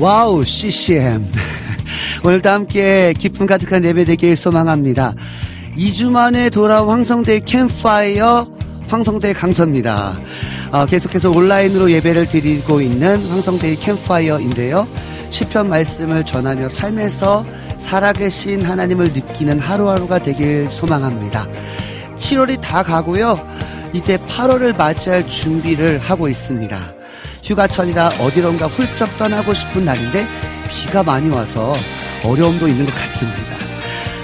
와우 CCM 오늘도 함께 기쁨 가득한 예배 되길 소망합니다. 2주 만에 돌아온 황성대 캠파이어 황성대 강서입니다. 어, 계속해서 온라인으로 예배를 드리고 있는 황성대 캠파이어인데요. 시편 말씀을 전하며 삶에서 살아계신 하나님을 느끼는 하루하루가 되길 소망합니다. 7월이 다 가고요. 이제 8월을 맞이할 준비를 하고 있습니다 휴가철이라 어디론가 훌쩍 떠나고 싶은 날인데 비가 많이 와서 어려움도 있는 것 같습니다.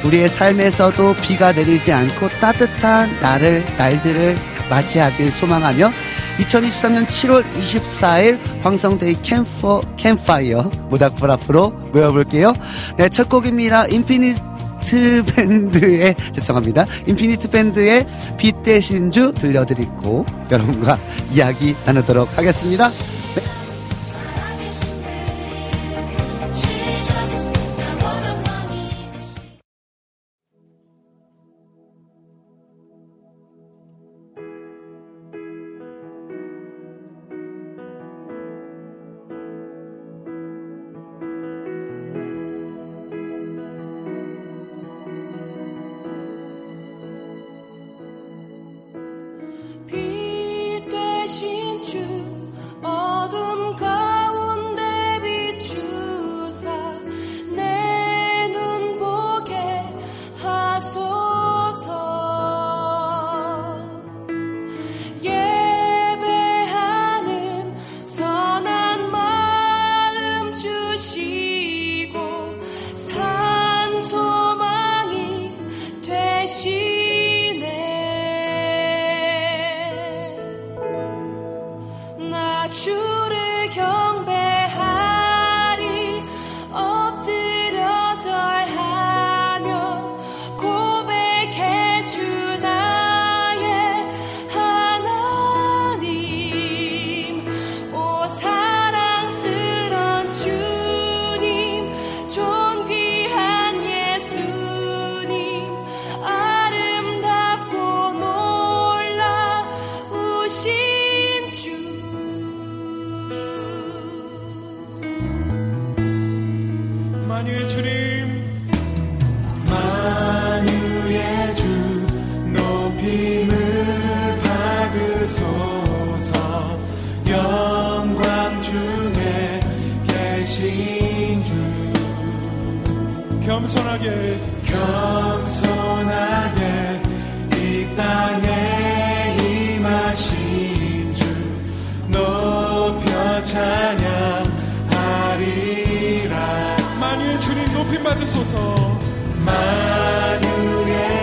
우리의 삶에서도 비가 내리지 않고 따뜻한 날을, 날들을 맞이하길 소망하며 2023년 7월 24일 황성대 캠퍼, 캠파이어 모닥불 앞으로 모여볼게요. 네, 첫 곡입니다. 인피니트 밴드의, 죄송합니다. 인피니트 밴드의 빛 대 신 주 들려드리고 여러분과 이야기 나누도록 하겠습니다. 겸손하게 겸손하게 이 땅에 임하신 주 높여 찬양하리라. 만유의 주님 높임 받으소서. 만유의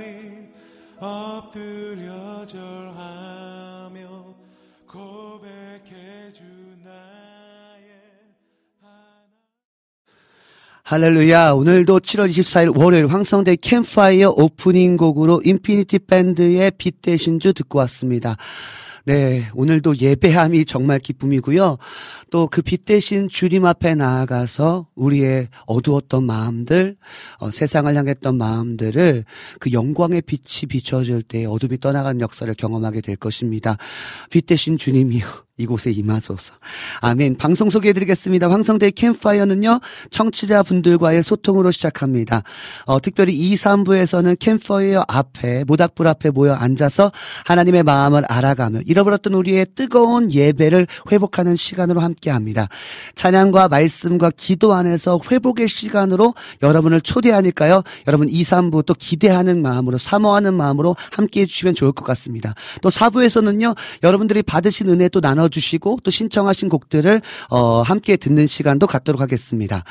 경배하리 엎드려 절하며 고백해 주 나의 하나 할렐루야. 오늘도 7월 24일 월요일 황성대 캠파이어 오프닝 곡으로 인피니티 밴드의 빛 되신 주 듣고 왔습니다. 네, 오늘도 예배함이 정말 기쁨이고요. 또 그 빛 되신 주님 앞에 나아가서 우리의 어두웠던 마음들, 어, 세상을 향했던 마음들을 그 영광의 빛이 비춰질 때 어둠이 떠나간 역사를 경험하게 될 것입니다. 빛 대신 주님이요. 이곳에 임하소서. 아멘. 방송 소개해드리겠습니다. 황성대 캠파이어는요, 청취자분들과의 소통으로 시작합니다. 어, 특별히 2, 3부에서는 캠파이어 앞에, 모닥불 앞에 모여 앉아서 하나님의 마음을 알아가며 잃어버렸던 우리의 뜨거운 예배를 회복하는 시간으로 함께 합니다. 찬양과 말씀과 기도 안에서 회복의 시간으로 여러분을 초대하니까요. 여러분 2, 3부 또 기대하는 마음으로, 사모하는 마음으로 함께 해주시면 좋을 것 같습니다. 또 4부에서는요, 여러분들이 받으신 은혜 또 나눠 주시고 또 신청하신 곡들을 어, 함께 듣는 시간도 갖도록 하겠습니다.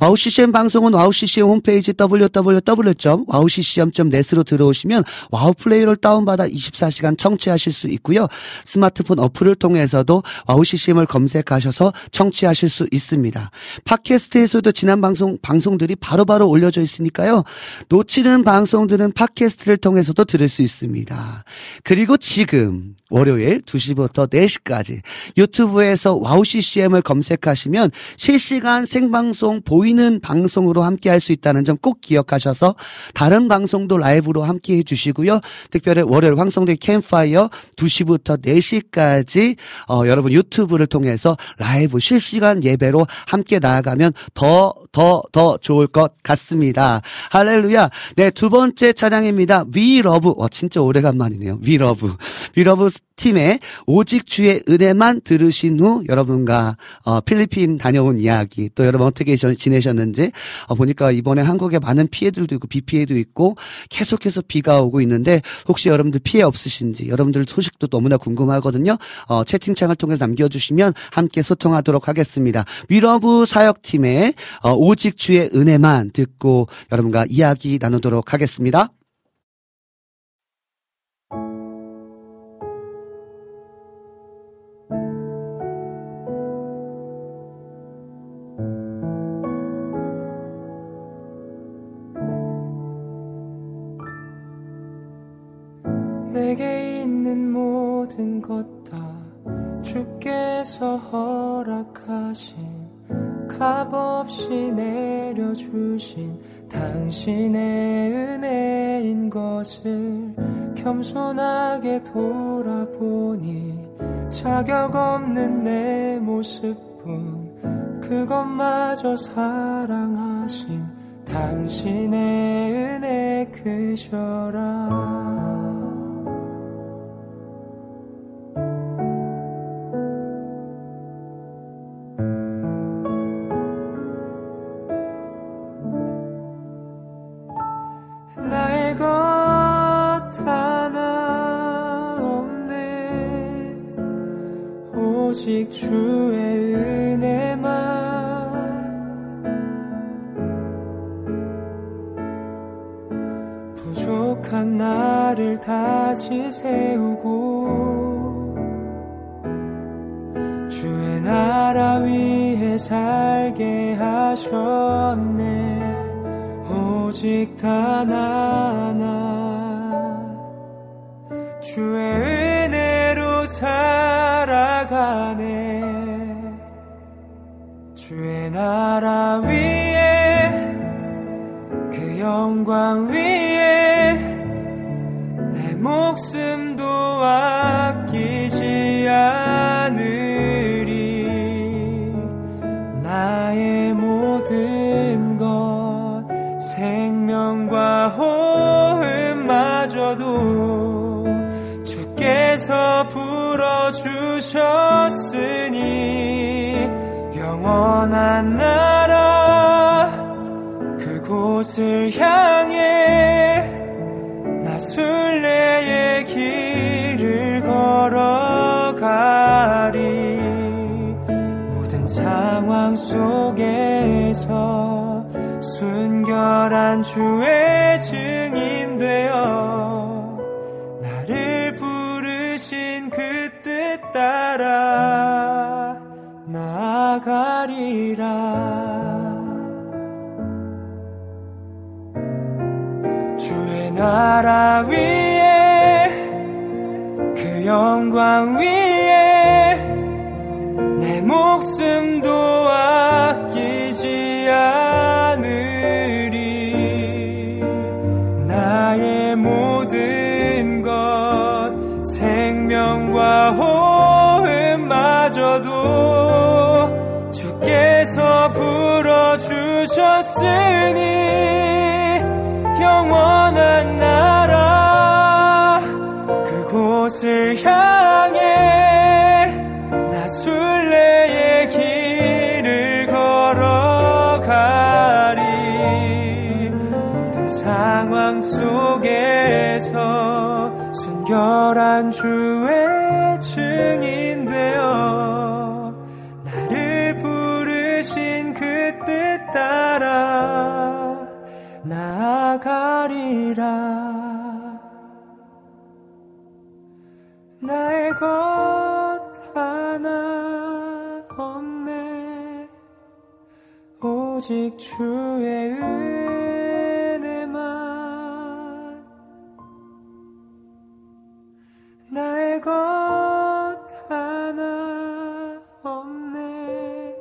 와우 CCM 방송은 와우 CCM 홈페이지 www.wowccm.net으로 들어오시면 와우 플레이를 다운받아 24시간 청취하실 수 있고요. 스마트폰 어플을 통해서도 와우 CCM을 검색하셔서 청취하실 수 있습니다. 팟캐스트에서도 지난 방송 방송들이 바로바로 올려져 있으니까요. 놓치는 방송들은 팟캐스트를 통해서도 들을 수 있습니다. 그리고 지금 월요일 2시부터 4시까지 유튜브에서 와우 CCM을 검색하시면 실시간 생방송 보이는 방송으로 함께 할 수 있다는 점 꼭 기억하셔서 다른 방송도 라이브로 함께 해주시고요. 특별히 월요일 황성대 캠파이어 2시부터 4시까지 어, 여러분 유튜브를 통해서 라이브 실시간 예배로 함께 나아가면 더, 더, 더 좋을 것 같습니다. 할렐루야. 네, 두 번째 찬양입니다. Love. 와, 진짜 오래간만이네요. We Love 팀의 오직 주의 은혜 만 들으신 후 여러분과 어, 필리핀 다녀온 이야기 또 여러분 어떻게 저- 지내셨는지 어, 보니까 이번에 한국에 많은 피해들도 있고 비 피해도 있고 계속해서 비가 오고 있는데 혹시 여러분들 피해 없으신지 여러분들 소식도 너무나 궁금하거든요. 어, 채팅창을 통해서 남겨주시면 함께 소통하도록 하겠습니다. 위러브 사역팀의 어, 오직 주의 은혜만 듣고 여러분과 이야기 나누도록 하겠습니다. 허락하신 값없이 내려주신 당신의 은혜인 것을 겸손하게 돌아보니 자격 없는 내 모습뿐 그것마저 사랑하신 당신의 은혜 그 크셔라 주의 은혜만 부족한 나를 다시 세우고 주의 나라 위에 살게 하셨네. 오직 단 하나 주의 은혜로 살 나라 위에 그 영광 위에 내 목숨도 아끼지 않으리. 나의 모든 것 생명과 호흡마저도 주께서 불어주셨으니 영 원한 나라 그곳을 향해 나 순례의 길을 걸어가리. 모든 상황 속에서 순결한 주의 증인 되어 나를 부르신 그 뜻 따라 나라 위에 그 영광 위에 내 목숨도 아끼지 않으리. 나의 모든 것 생명과 호흡마저도 주께서 불어주셨으니 그곳을 향해 나 순례의 길을 걸어가리. 모든 상황 속에서 순결한 주의 증인 되어 나를 부르신 그 뜻 따라 나아가리라 나의 것 하나 없네. 오직 주의 은혜만. 나의 것 하나 없네.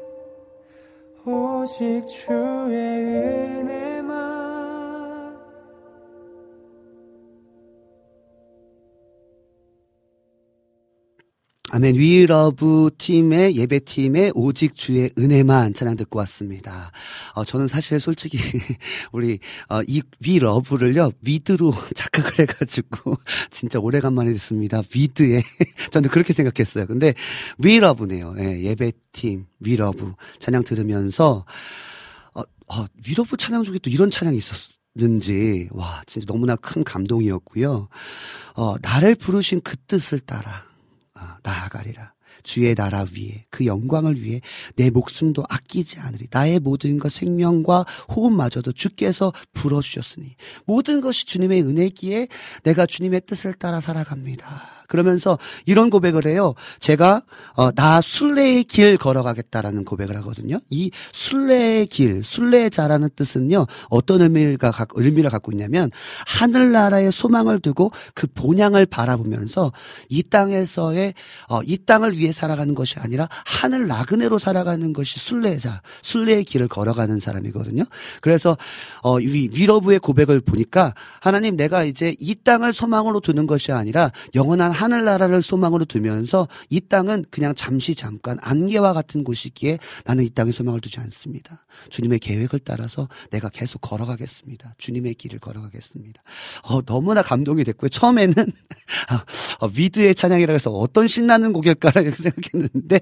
오직 주의 은혜 아멘. 위러브 팀의 예배 팀의 오직 주의 은혜만 찬양 듣고 왔습니다. 어, 저는 사실 솔직히 우리 어, 이 위러브를요 위드로 착각을 해가지고 진짜 오래간만에 듣습니다. 위드에 저는 그렇게 생각했어요. 근데 위러브네요. 예, 예배 팀 위러브 찬양 들으면서 어, 어, 위러브 찬양 중에 또 이런 찬양이 있었는지 와 진짜 너무나 큰 감동이었고요. 어, 나를 부르신 그 뜻을 따라 아, 나아가리라. 주의 나라 위에 그 영광을 위해 내 목숨도 아끼지 않으리. 나의 모든 것 생명과 호흡마저도 주께서 불어주셨으니 모든 것이 주님의 은혜기에 내가 주님의 뜻을 따라 살아갑니다. 그러면서 이런 고백을 해요. 제가 어, 나 순례의 길 걸어가겠다라는 고백을 하거든요. 이 순례의 길, 순례자라는 뜻은요. 어떤 의미가 갖- 의미를 갖고 있냐면 하늘나라의 소망을 두고 그 본향을 바라보면서 이 땅에서의 어, 이 땅을 위해 살아가는 것이 아니라 하늘 나그네로 살아가는 것이 순례자, 순례의 길을 걸어가는 사람이거든요. 그래서 어, 위, 위러브의 고백을 보니까 하나님 내가 이제 이 땅을 소망으로 두는 것이 아니라 영원한 하늘나라를 소망으로 두면서 이 땅은 그냥 잠시 잠깐 안개와 같은 곳이기에 나는 이 땅에 소망을 두지 않습니다. 주님의 계획을 따라서 내가 계속 걸어가겠습니다. 주님의 길을 걸어가겠습니다. 어, 너무나 감동이 됐고요. 처음에는 어, 위드의 찬양이라고 해서 어떤 신나는 곡일까라고 생각했는데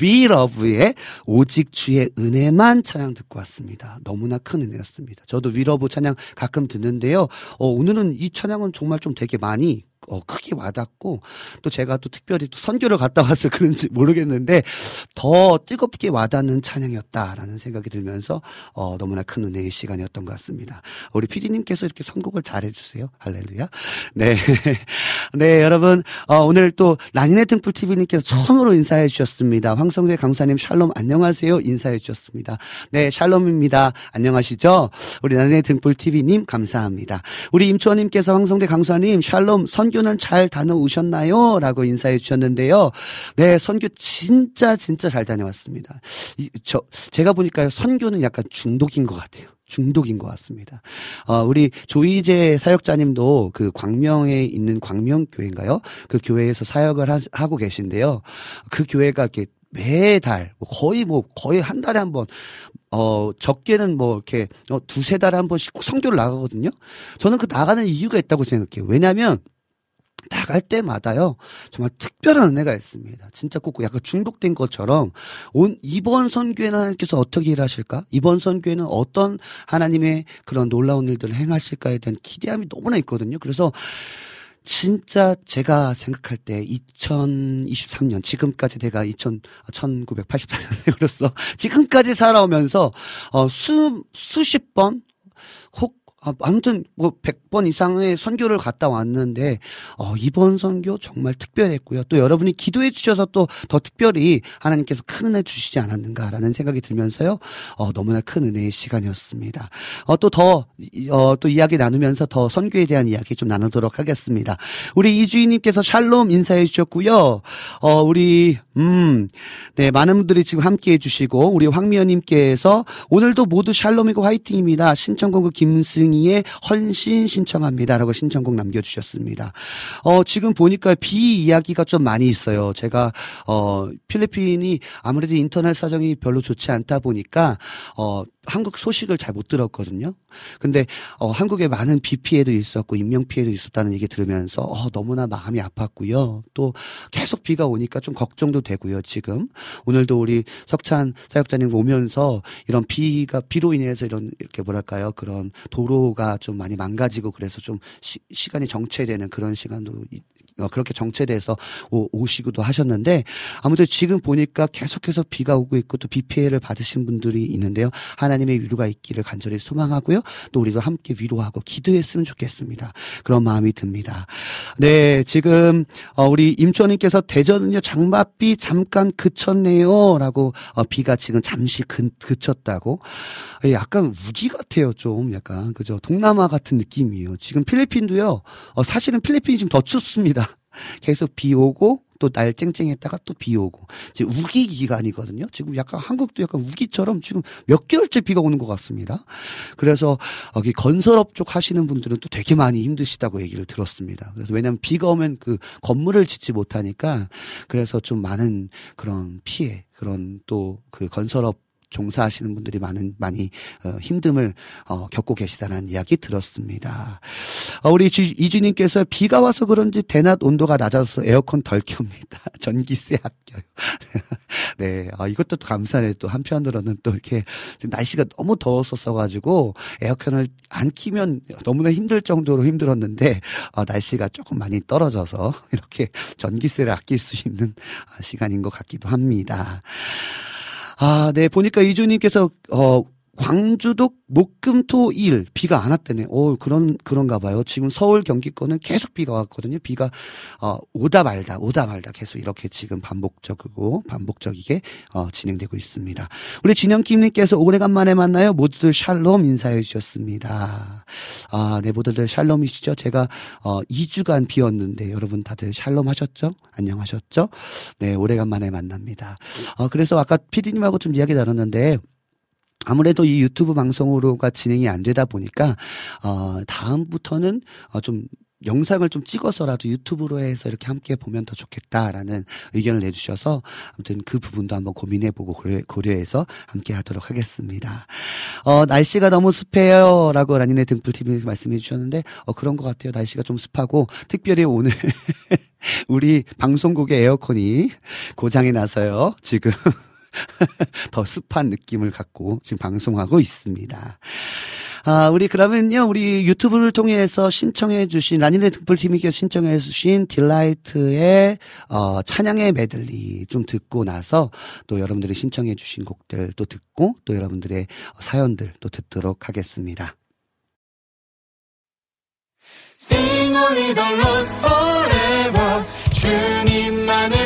Love의 오직 주의 은혜만 찬양 듣고 왔습니다. 너무나 큰 은혜였습니다. 저도 Love 찬양 가끔 듣는데요. 어, 오늘은 이 찬양은 정말 좀 되게 많이 어, 크게 와닿고 또 제가 또 특별히 또 선교를 갔다 와서 그런지 모르겠는데 더 뜨겁게 와닿는 찬양이었다라는 생각이 들면서 어, 너무나 큰 은혜의 시간이었던 것 같습니다. 우리 피디님께서 이렇게 선곡을 잘 해주세요. 할렐루야. 네. 네, 여러분. 어, 오늘 또 라니네 등불 TV님께서 처음으로 인사해 주셨습니다. 황성대 강사님 샬롬 안녕하세요. 인사해 주셨습니다. 네, 샬롬입니다. 안녕하시죠? 우리 라니네 등불 TV님 감사합니다. 우리 임초원님께서 황성대 강사님 샬롬 선교 는 잘 다녀오셨나요? 라고 인사해 주셨는데요. 네, 선교 진짜 진짜 잘 다녀왔습니다. 이, 저 제가 보니까요 선교는 약간 중독인 것 같아요. 중독인 것 같습니다. 어, 우리 조이제 사역자님도 그 광명에 있는 광명교회인가요? 그 교회에서 사역을 하, 고 계신데요. 그 교회가 이렇게 매달 뭐 거의 뭐 거의 한 달에 한 번 어 적게는 뭐 이렇게 어, 두세 달에 한 번씩 꼭 선교를 나가거든요. 저는 그 나가는 이유가 있다고 생각해요. 왜냐하면 나갈 때마다요 정말 특별한 은혜가 있습니다. 진짜 꼭 약간 중독된 것처럼 온 이번 선교에는 하나님께서 어떻게 일하실까? 이번 선교에는 어떤 하나님의 그런 놀라운 일들을 행하실까에 대한 기대함이 너무나 있거든요. 그래서 진짜 제가 생각할 때 2023년 지금까지 내가 2000 1984년생으로서 지금까지 살아오면서 어 수 수십 번혹 아, 아무튼 뭐 100번 이상의 선교를 갔다 왔는데 어, 이번 선교 정말 특별했고요. 또 여러분이 기도해 주셔서 또 더 특별히 하나님께서 큰 은혜 주시지 않았는가라는 생각이 들면서요. 어, 너무나 큰 은혜의 시간이었습니다. 어, 또 더, 어, 또 이야기 나누면서 더 선교에 대한 이야기 좀 나누도록 하겠습니다. 우리 이주인님께서 샬롬 인사해 주셨고요. 어, 우리, 음, 네, 많은 분들이 지금 함께 해주시고, 우리 황미연님께서 오늘도 모두 샬롬이고 화이팅입니다. 신청곡 김승 이의 헌신 신청합니다 라고 신청곡 남겨주셨습니다. 어, 지금 보니까 비 이야기가 좀 많이 있어요. 제가, 어, 필리핀이 아무래도 인터넷 사정이 별로 좋지 않다 보니까, 어, 한국 소식을 잘 못 들었거든요. 근데 어, 한국에 많은 비 피해도 있었고 인명 피해도 있었다는 얘기 들으면서 어, 너무나 마음이 아팠고요. 또 계속 비가 오니까 좀 걱정도 되고요. 지금 오늘도 우리 석찬 사역자님 오면서 이런 비가 비로 인해서 이런 이렇게 뭐랄까요 그런 도로가 좀 많이 망가지고 그래서 좀 시, 시간이 정체되는 그런 시간도 어, 그렇게 정체돼서 오, 시기도 하셨는데 아무튼 지금 보니까 계속해서 비가 오고 있고 또 비 피해를 받으신 분들이 있는데요. 하나님의 위로가 있기를 간절히 소망하고요. 또 우리도 함께 위로하고 기도했으면 좋겠습니다. 그런 마음이 듭니다. 네, 지금 어, 우리 임초님께서 대전은요 장맛비 잠깐 그쳤네요라고 어, 비가 지금 잠시 그, 그쳤다고 약간 우기 같아요 좀 약간 그죠 동남아 같은 느낌이에요. 지금 필리핀도요 어, 사실은 필리핀이 지금 더 춥습니다. 계속 비 오고 또 날 쨍쨍했다가 또 비 오고 지금 우기 기간이거든요. 지금 약간 한국도 약간 우기처럼 지금 몇 개월째 비가 오는 것 같습니다. 그래서 여기 건설업 쪽 하시는 분들은 또 되게 많이 힘드시다고 얘기를 들었습니다. 그래서 왜냐하면 비가 오면 그 건물을 짓지 못하니까 그래서 좀 많은 그런 피해 그런 또 그 건설업 종사하시는 분들이 많은 많이 어, 힘듦을 어, 겪고 계시다는 이야기 들었습니다. 어, 우리 주, 이주님께서 비가 와서 그런지 대낮 온도가 낮아서 에어컨 덜 켭니다. 전기세 아껴요. 네, 아, 이것도 또 감사해. 또 한편으로는 또 이렇게 날씨가 너무 더웠었어 가지고 에어컨을 안 키면 너무나 힘들 정도로 힘들었는데 어, 날씨가 조금 많이 떨어져서 이렇게 전기세를 아낄 수 있는 아, 시간인 것 같기도 합니다. 아, 네, 보니까 이주님께서, 어, 광주도 목금토 일 비가 안 왔다네. 오 그런 그런가 봐요. 지금 서울 경기권은 계속 비가 왔거든요. 비가 어 오다 말다 오다 말다 계속 이렇게 지금 반복적이고 반복적이게 어 진행되고 있습니다. 우리 진영김님께서 오래간만에 만나요. 모두들 샬롬 인사해 주셨습니다. 아, 네 모두들 샬롬이시죠? 제가 어 2주간 비었는데 여러분 다들 샬롬 하셨죠? 안녕하셨죠? 네 오래간만에 만납니다. 어 그래서 아까 피디님하고 좀 이야기 나눴는데 아무래도 이 유튜브 방송으로가 진행이 안 되다 보니까 어 다음부터는 어좀 영상을 좀 찍어서라도 유튜브로 해서 이렇게 함께 보면 더 좋겠다라는 의견을 내주셔서 아무튼 그 부분도 한번 고민해보고 고려, 고려해서 함께 하도록 하겠습니다. 어, 날씨가 너무 습해요. 라고 라니네 등불TV 말씀해 주셨는데, 어, 그런 것 같아요. 날씨가 좀 습하고, 특별히 오늘, 우리 방송국의 에어컨이 고장이 나서요. 지금. 더 습한 느낌을 갖고 지금 방송하고 있습니다. 아, 우리 그러면요, 우리 유튜브를 통해서 신청해주신, 라니네 등불팀이께서 신청해주신 딜라이트의, 어, 찬양의 메들리 좀 듣고 나서 또 여러분들이 신청해주신 곡들 또 듣고 또 여러분들의 사연들 또 듣도록 하겠습니다. 주님만을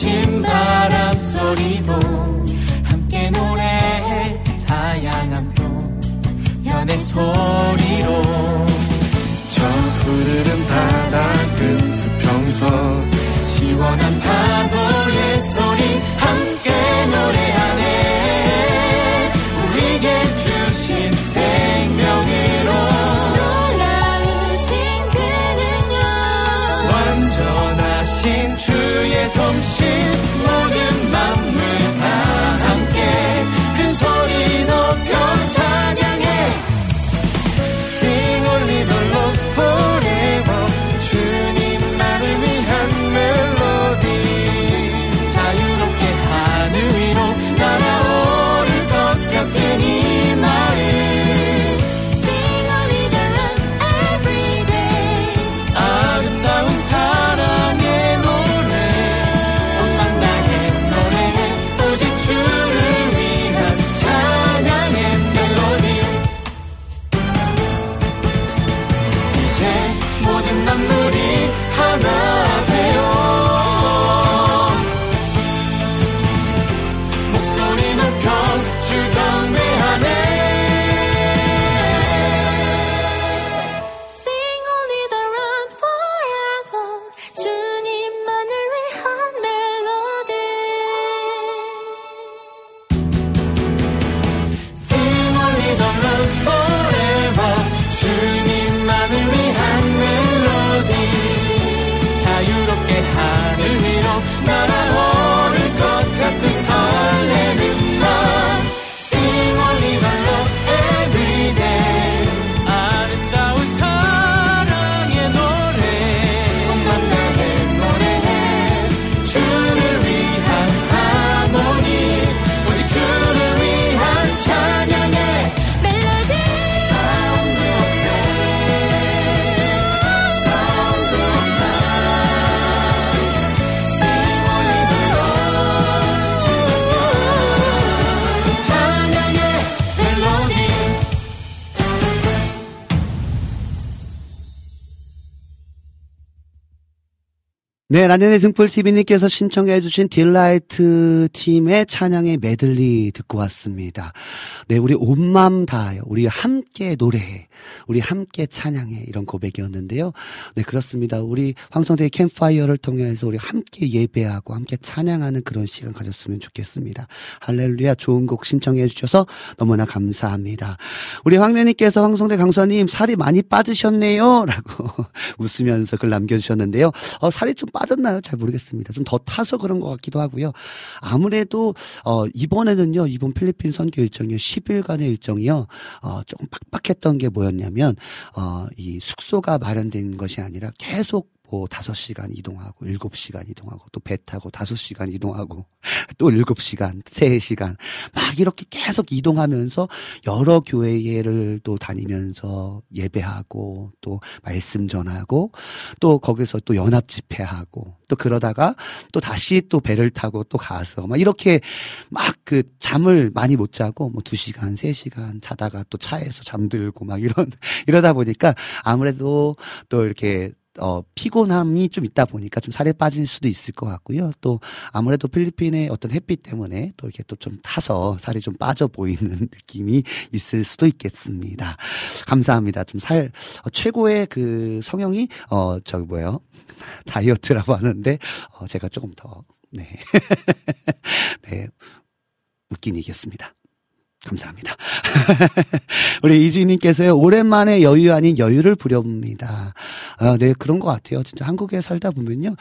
스친 바람 소리도 함께 노래해 다양한 표현의 소리로. 저 푸르른 바다 그 수평선 시원한 파도의 소 주의 솜씨 모든 만물 다 함께 큰 소리 높여 찬양해 Sing only the Lord forever 주님 네, 라디오의 등불TV님께서 신청해주신 딜라이트 팀의 찬양의 메들리 듣고 왔습니다. 네, 우리 온맘 다하여, 우리 함께 노래해, 우리 함께 찬양해, 이런 고백이었는데요. 네, 그렇습니다. 우리 황성대 캠파이어를 통해서 우리 함께 예배하고 함께 찬양하는 그런 시간 가졌으면 좋겠습니다. 할렐루야, 좋은 곡 신청해주셔서 너무나 감사합니다. 우리 황면님께서 황성대 강사님 살이 많이 빠지셨네요. 라고 웃으면서 글 남겨주셨는데요. 어, 살이 좀 빠 졌나요? 잘 모르겠습니다. 좀 더 타서 그런 것 같기도 하고요. 아무래도 어 이번에는요. 이번 필리핀 선교 일정이요. 10일간의 일정이요. 어 조금 빡빡했던 게 뭐였냐면 어이 숙소가 마련된 것이 아니라 계속 뭐 다섯 시간 이동하고 일곱 시간 이동하고 또 배 타고 다섯 시간 이동하고 또 일곱 시간 세 시간 막 이렇게 계속 이동하면서 여러 교회를 또 다니면서 예배하고 또 말씀 전하고 또 거기서 또 연합 집회하고 또 그러다가 또 다시 또 배를 타고 또 가서 막 이렇게 막 그 잠을 많이 못 자고 뭐두 시간 세 시간 자다가 또 차에서 잠들고 막 이런 이러다 보니까 아무래도 또 이렇게 어, 피곤함이 좀 있다 보니까 좀 살이 빠질 수도 있을 것 같고요. 또 아무래도 필리핀의 어떤 햇빛 때문에 또 이렇게 또 좀 타서 살이 좀 빠져 보이는 느낌이 있을 수도 있겠습니다. 감사합니다. 좀 살, 어, 최고의 그 성형이, 어, 저기 뭐예요? 다이어트라고 하는데, 어, 제가 조금 더, 네. 네. 웃긴 얘기였습니다. 감사합니다. 우리 이주인님께서요, 오랜만에 여유 아닌 여유를 부려봅니다. 아, 네, 그런 것 같아요. 진짜 한국에 살다 보면요,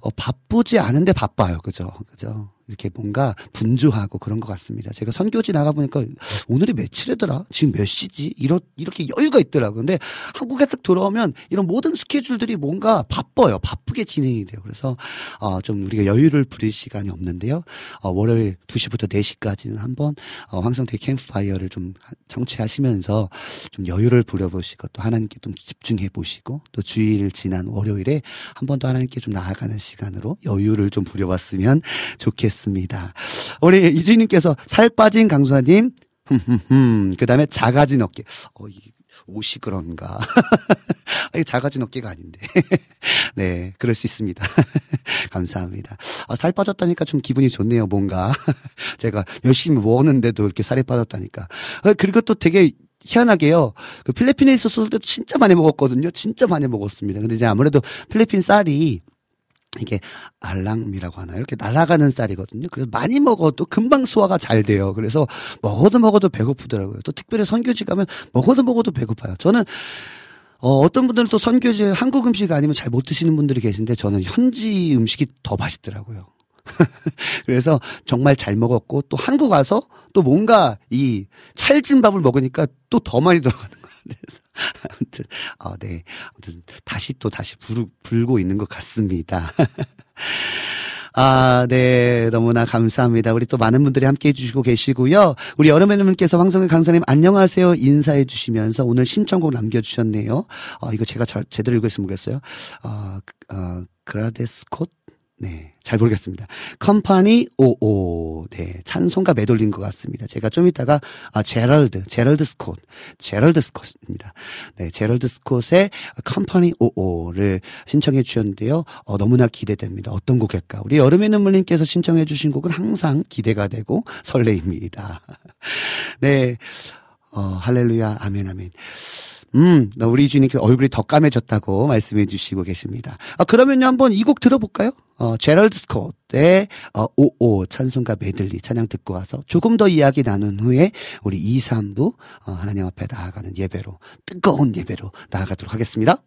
어, 바쁘지 않은데 바빠요. 그죠? 그죠? 이렇게 뭔가 분주하고 그런 것 같습니다. 제가 선교지 나가보니까 오늘이 며칠이더라? 지금 몇 시지? 이렇, 이렇게 여유가 있더라고요. 근데 한국에 딱 돌아오면 이런 모든 스케줄들이 뭔가 바빠요. 바쁘게 진행이 돼요. 그래서, 어, 좀 우리가 여유를 부릴 시간이 없는데요. 어, 월요일 2시부터 4시까지는 한번, 어, 황성대 캠프파이어를 좀 청취하시면서 좀 여유를 부려보시고 또 하나님께 좀 집중해 보시고 또 주일 지난 월요일에 한 번 더 하나님께 좀 나아가는 시간으로 여유를 좀 부려봤으면 좋겠습니다. 우리 이주인님께서 살 빠진 강수아님, 그 다음에 작아진 어깨. 어, 이 옷이 그런가. 이게 작아진 어깨가 아닌데. 네, 그럴 수 있습니다. 감사합니다. 아, 살 빠졌다니까 좀 기분이 좋네요, 뭔가. 제가 열심히 먹었는데도 이렇게 살이 빠졌다니까. 어, 그리고 또 되게 희한하게요. 그 필리핀에 있었을 때도 진짜 많이 먹었거든요. 진짜 많이 먹었습니다. 근데 이제 아무래도 필리핀 쌀이 이게 알랑미라고 하나 요 이렇게 날아가는 쌀이거든요. 그래서 많이 먹어도 금방 소화가 잘 돼요. 그래서 먹어도 먹어도 배고프더라고요. 또 특별히 선교지 가면 먹어도 먹어도 배고파요. 저는 어, 어떤 분들은 또 선교지 한국 음식 아니면 잘 못 드시는 분들이 계신데 저는 현지 음식이 더 맛있더라고요. 그래서 정말 잘 먹었고 또 한국 와서 또 뭔가 이 찰진 밥을 먹으니까 또 더 많이 들어가는 거예요. 아무튼 아, 네. 아무튼 다시 또 다시 부르, 불고 있는 것 같습니다. 아, 네. 너무나 감사합니다. 우리 또 많은 분들이 함께 해주시고 계시고요. 우리 여름의님께서 황성의 강사님 안녕하세요 인사해 주시면서 오늘 신청곡 남겨주셨네요. 어, 이거 제가 잘, 제대로 읽었으면 모르겠어요. 어, 어, 그라데스콧? 네, 잘 모르겠습니다. 컴파니 55. 네, 찬송가 매돌린 것 같습니다. 제가 좀 이따가, 아, 제럴드, 제럴드 스콧, 제럴드 스콧입니다. 네, 제럴드 스콧의 Company 오오를 신청해 주셨는데요. 어, 너무나 기대됩니다. 어떤 곡일까? 우리 여름의 눈물님께서 신청해 주신 곡은 항상 기대가 되고 설레입니다. 네, 어, 할렐루야, 아멘, 아멘. 음, 우리 주님께서 얼굴이 더 까매졌다고 말씀해 주시고 계십니다. 아, 그러면요, 한번 이 곡 들어볼까요? 어, 제럴드 스콧의 어, 55 찬송가 메들리 찬양 듣고 와서 조금 더 이야기 나눈 후에 우리 2, 3부 어, 하나님 앞에 나아가는 예배로 뜨거운 예배로 나아가도록 하겠습니다.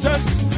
Jesus.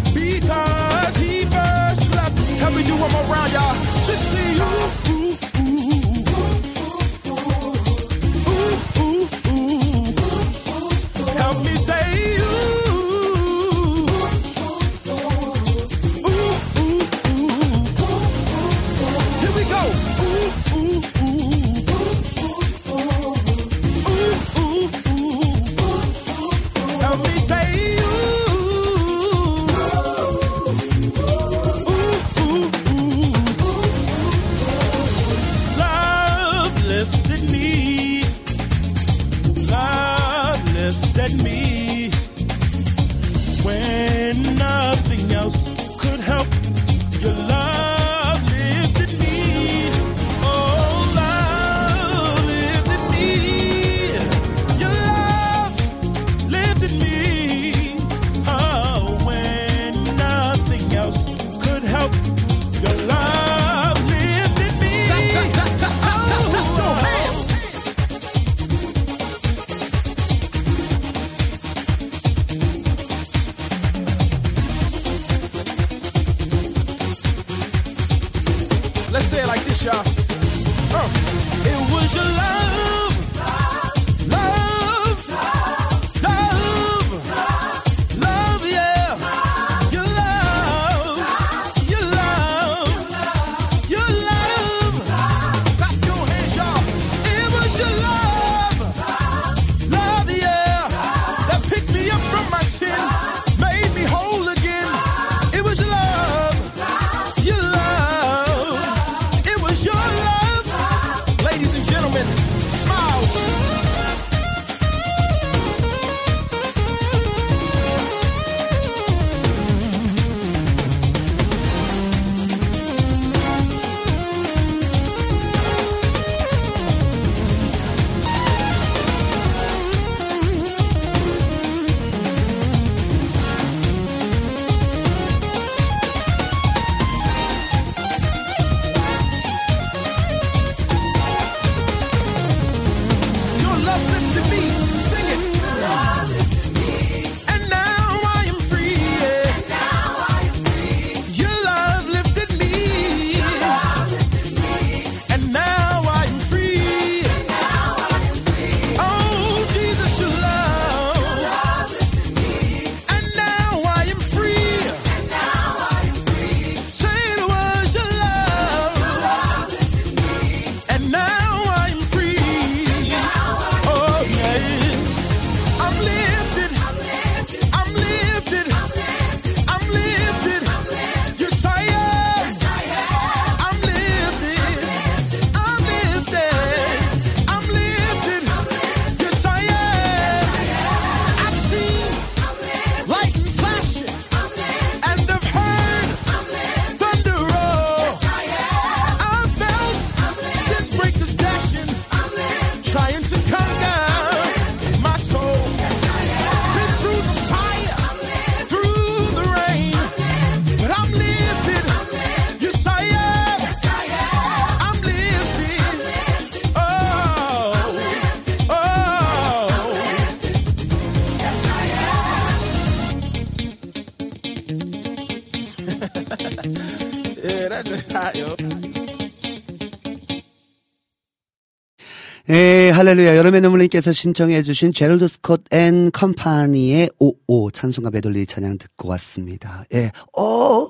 할렐루야. 여름의 눈물님께서 신청해주신 제럴드 스콧 and Company의 오오 찬송가 메들리 찬양 듣고 왔습니다. 예, Oh,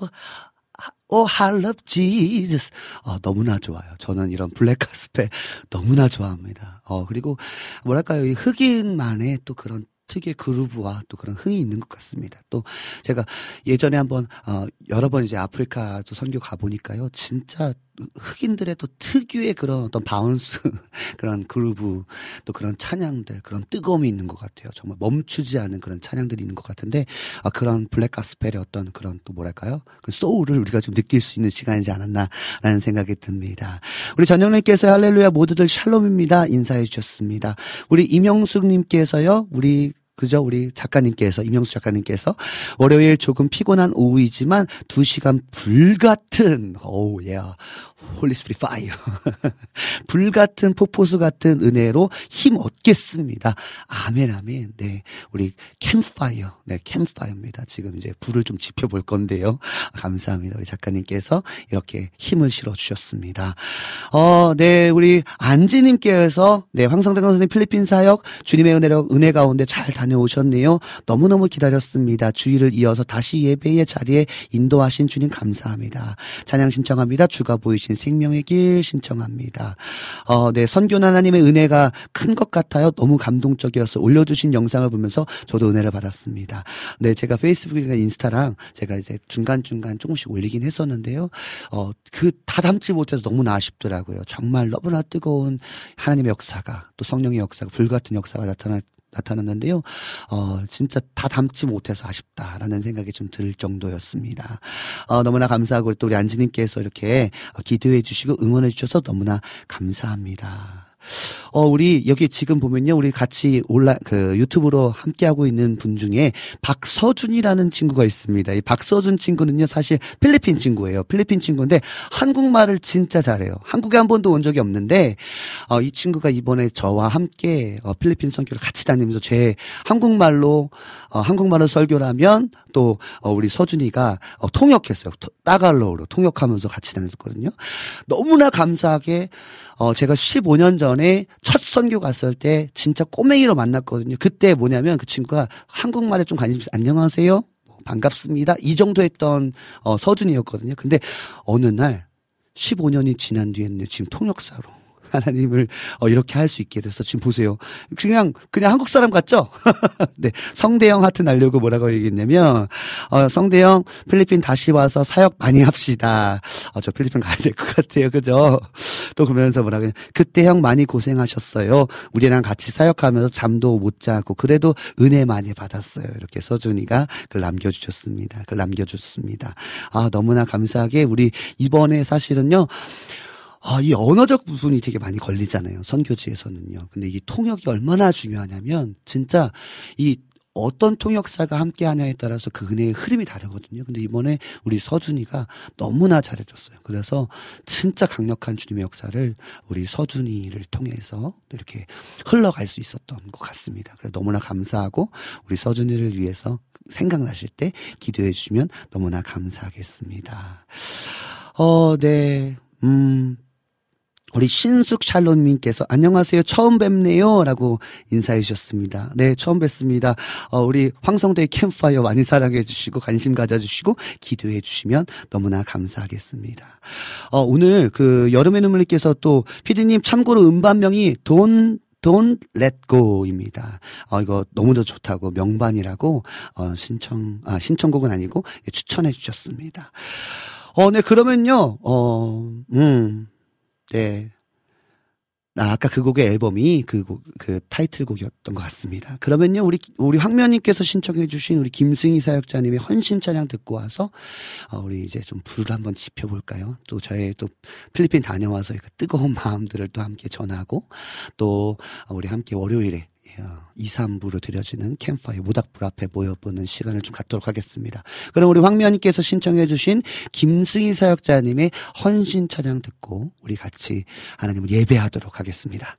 oh, love Jesus. 어, 너무나 좋아요. 저는 이런 블랙 가스펠 너무나 좋아합니다. 어, 그리고 뭐랄까요. 이 흑인만의 또 그런 특유의 그루브와 또 그런 흥이 있는 것 같습니다. 또 제가 예전에 한번 어 여러 번 이제 아프리카 또 선교 가 보니까요. 진짜 흑인들의 또 특유의 그런 어떤 바운스 그런 그루브 또 그런 찬양들 그런 뜨거움이 있는 것 같아요. 정말 멈추지 않은 그런 찬양들이 있는 것 같은데 아 그런 블랙 가스펠의 어떤 그런 또 뭐랄까요? 그 소울을 우리가 좀 느낄 수 있는 시간이지 않았나라는 생각이 듭니다. 우리 전영님께서 할렐루야 모두들 샬롬입니다 인사해 주셨습니다. 우리 임영숙님께서요. 우리 그죠? 우리 작가님께서, 임영수 작가님께서, 월요일 조금 피곤한 오후이지만, 두 시간 불같은, 어우, 예. Holy Spirit Fire. 불 같은 폭포수 같은 은혜로 힘 얻겠습니다. 아멘, 아멘. 네. 우리 캠파이어. 네, 캠파이어입니다. 지금 이제 불을 좀 지펴볼 건데요. 감사합니다. 우리 작가님께서 이렇게 힘을 실어 주셨습니다. 어, 네. 우리 안지님께서 네, 황성대 강선생 필리핀 사역 주님의 은혜로 은혜 가운데 잘 다녀오셨네요. 너무너무 기다렸습니다. 주일을 이어서 다시 예배의 자리에 인도하신 주님 감사합니다. 찬양 신청합니다. 주가 보이신 생명의 길 신청합니다. 어, 네, 선교 하나님의 은혜가 큰 것 같아요. 너무 감동적이어서 올려주신 영상을 보면서 저도 은혜를 받았습니다. 네, 제가 페이스북이나 인스타랑 제가 이제 중간중간 조금씩 올리긴 했었는데요. 어, 그 다 담지 못해서 너무나 아쉽더라고요. 정말 너무나 뜨거운 하나님의 역사가 또 성령의 역사가 불같은 역사가 나타나 나타났는데요. 어, 진짜 다 담지 못해서 아쉽다라는 생각이 좀 들 정도였습니다. 어, 너무나 감사하고 또 우리 안지님께서 이렇게 기도해 주시고 응원해 주셔서 너무나 감사합니다. 어, 우리 여기 지금 보면요. 우리 같이 올라, 그 유튜브로 함께하고 있는 분 중에 박서준이라는 친구가 있습니다. 이 박서준 친구는요. 사실 필리핀 친구예요. 필리핀 친구인데 한국말을 진짜 잘해요. 한국에 한 번도 온 적이 없는데, 어, 이 친구가 이번에 저와 함께 어, 필리핀 선교를 같이 다니면서 제 한국말로, 어, 한국말로 설교를 하면 또, 어, 우리 서준이가 어, 통역했어요. 토- 따갈로우로 통역하면서 같이 다녔거든요. 너무나 감사하게 어, 제가 15년 전에 첫 선교 갔을 때 진짜 꼬맹이로 만났거든요. 그때 뭐냐면 그 친구가 한국말에 좀 관심 있어. 안녕하세요. 뭐, 반갑습니다. 이 정도 했던 어, 서준이었거든요. 근데 어느 날 15년이 지난 뒤에는 지금 통역사로 하나님을 어, 이렇게 할 수 있게 돼서 지금 보세요. 그냥 그냥 한국 사람 같죠? 네, 성대형 하트 날려고 뭐라고 얘기했냐면 어, 성대형 필리핀 다시 와서 사역 많이 합시다. 어, 저 필리핀 가야 될 것 같아요, 그죠? 또 그러면서 뭐라고 해 그때 형 많이 고생하셨어요. 우리랑 같이 사역하면서 잠도 못 자고 그래도 은혜 많이 받았어요. 이렇게 서준이가 글 남겨주셨습니다. 글 남겨줬습니다. 아 너무나 감사하게 우리 이번에 사실은요. 아, 이 언어적 부분이 되게 많이 걸리잖아요. 선교지에서는요. 근데 이 통역이 얼마나 중요하냐면, 진짜 이 어떤 통역사가 함께 하냐에 따라서 그 은혜의 흐름이 다르거든요. 근데 이번에 우리 서준이가 너무나 잘해줬어요. 그래서 진짜 강력한 주님의 역사를 우리 서준이를 통해서 이렇게 흘러갈 수 있었던 것 같습니다. 그래서 너무나 감사하고 우리 서준이를 위해서 생각나실 때 기도해 주시면 너무나 감사하겠습니다. 어, 네. 음, 우리 신숙 샬롯님께서 안녕하세요 처음 뵙네요라고 인사해 주셨습니다. 네 처음 뵙습니다. 어, 우리 황성대 캠파이어 많이 사랑해 주시고 관심 가져주시고 기도해 주시면 너무나 감사하겠습니다. 어, 오늘 그 여름의 눈물님께서 또 피디님 참고로 음반명이 돈 Don't Let Go입니다. 어, 이거 너무도 좋다고 명반이라고 어, 신청 아 신청곡은 아니고 추천해 주셨습니다. 어, 네 그러면요. 어, 음. 네. 아, 아까 그 곡의 앨범이 그, 곡, 그 타이틀곡이었던 것 같습니다. 그러면요, 우리, 우리 황면님께서 신청해주신 우리 김승희 사역자님의 헌신 찬양 듣고 와서, 어, 우리 이제 좀 불을 한번 지펴볼까요? 또 저의 또 필리핀 다녀와서 그 뜨거운 마음들을 또 함께 전하고, 또 우리 함께 월요일에 2, 3부로 드려지는 캠파이 모닥불 앞에 모여보는 시간을 좀 갖도록 하겠습니다. 그럼 우리 황면님께서 신청해주신 김승희 사역자님의 헌신 찬양 듣고 우리 같이 하나님을 예배하도록 하겠습니다.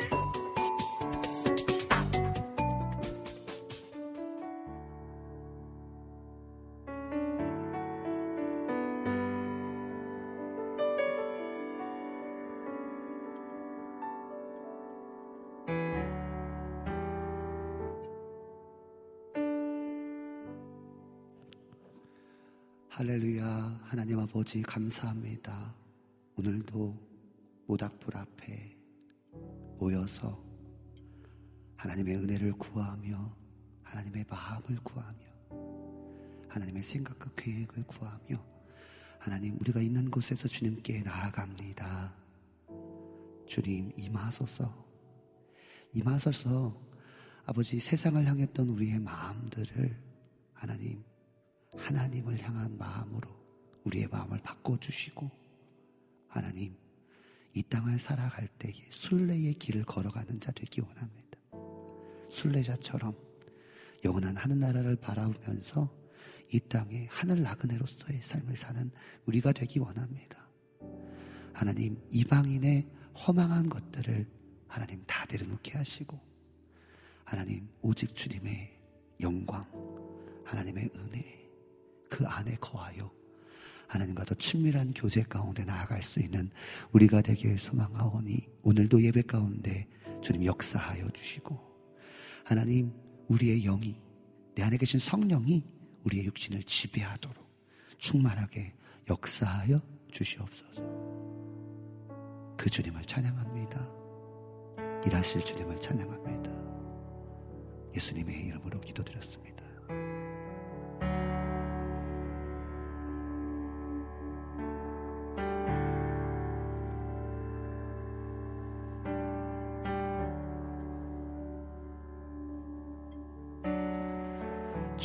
할렐루야. 하나님 아버지 감사합니다. 오늘도 모닥불 앞에 모여서 하나님의 은혜를 구하며 하나님의 마음을 구하며 하나님의 생각과 계획을 구하며 하나님 우리가 있는 곳에서 주님께 나아갑니다. 주님 임하소서 임하소서 아버지 세상을 향했던 우리의 마음들을 하나님 하나님을 향한 마음으로 우리의 마음을 바꿔주시고 하나님 이 땅을 살아갈 때에 순례의 길을 걸어가는 자 되기 원합니다. 순례자처럼 영원한 하늘나라를 바라보면서 이 땅에 하늘 나그네로서의 삶을 사는 우리가 되기 원합니다. 하나님 이방인의 허망한 것들을 하나님 다 내려놓게 하시고 하나님 오직 주님의 영광 하나님의 은혜 그 안에 거하여 하나님과 더 친밀한 교제 가운데 나아갈 수 있는 우리가 되길 소망하오니 오늘도 예배 가운데 주님 역사하여 주시고 하나님 우리의 영이 내 안에 계신 성령이 우리의 육신을 지배하도록 충만하게 역사하여 주시옵소서. 그 주님을 찬양합니다. 일하실 주님을 찬양합니다. 예수님의 이름으로 기도드렸습니다.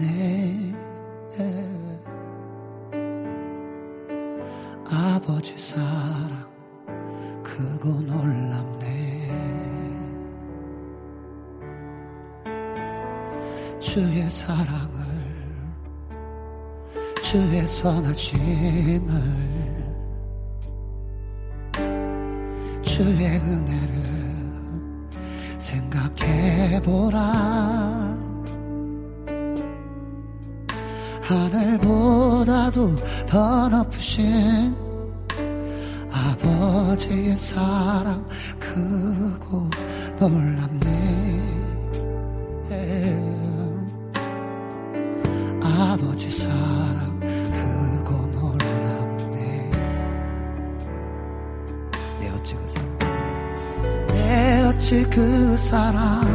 네. 아버지 사랑 크고 놀랍네. 주의 사랑을 주의 선하심을 주의 은혜를 생각해보라 하늘보다도 더 높으신 아버지의 사랑 크고 놀랍네. 아버지 사랑 크고 놀랍네. 내 어찌 그 사랑? 내 어찌 그 사랑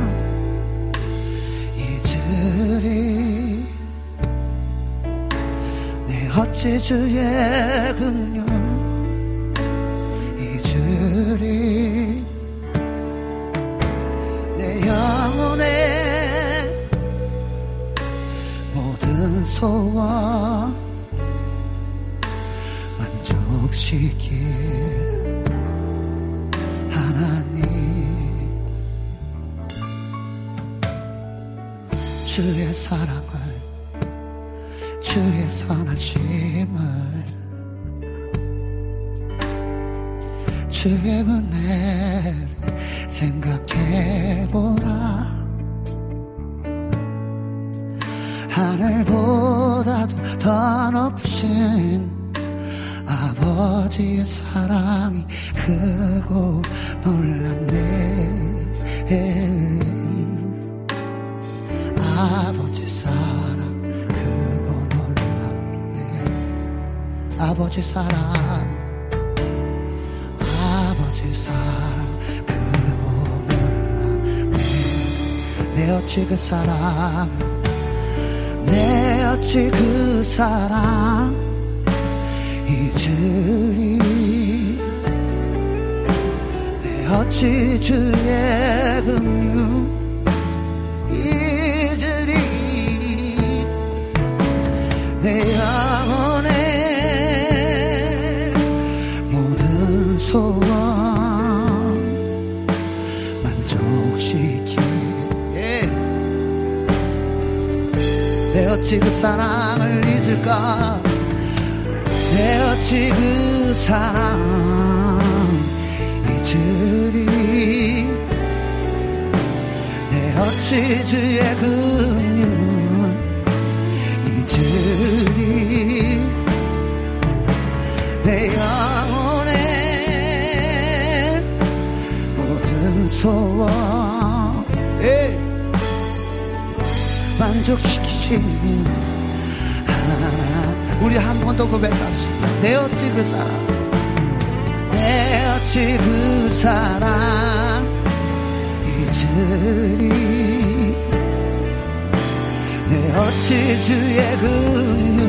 주의 긍휼 사랑. 내 어찌 그 사랑. 잊으리. 내 어찌 주의 긍 어찌 그 사랑을 잊을까? 내 어찌 그 사랑 잊으리. 내 어찌 주의 긍휼 잊으리. 내 영혼의 모든 소원. 에이. 만족시키 더 고백합시다. 내 어찌 그 사랑? 내 어찌 그 사랑? 잊으리 내 어찌 주의 긍휼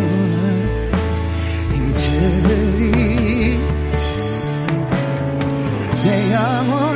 잊으리 내 영혼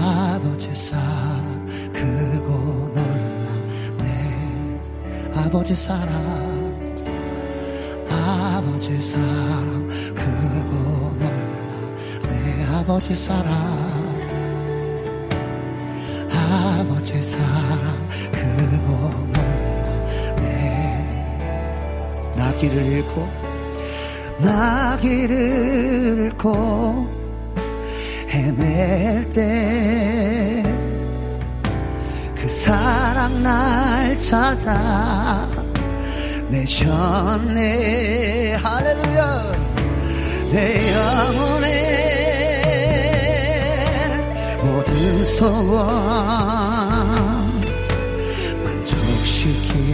아버지 사랑 크고 놀랍네. 아버지 사랑 아버지 사랑 크고 놀랍네. 아버지 사랑 아버지 사랑 크고 놀랍네. 나 길을 잃고 나 길을 잃고 헤맬 때 그 사랑 날 찾아 내셨네 할렐루야 내 영혼의 모든 소원 만족시키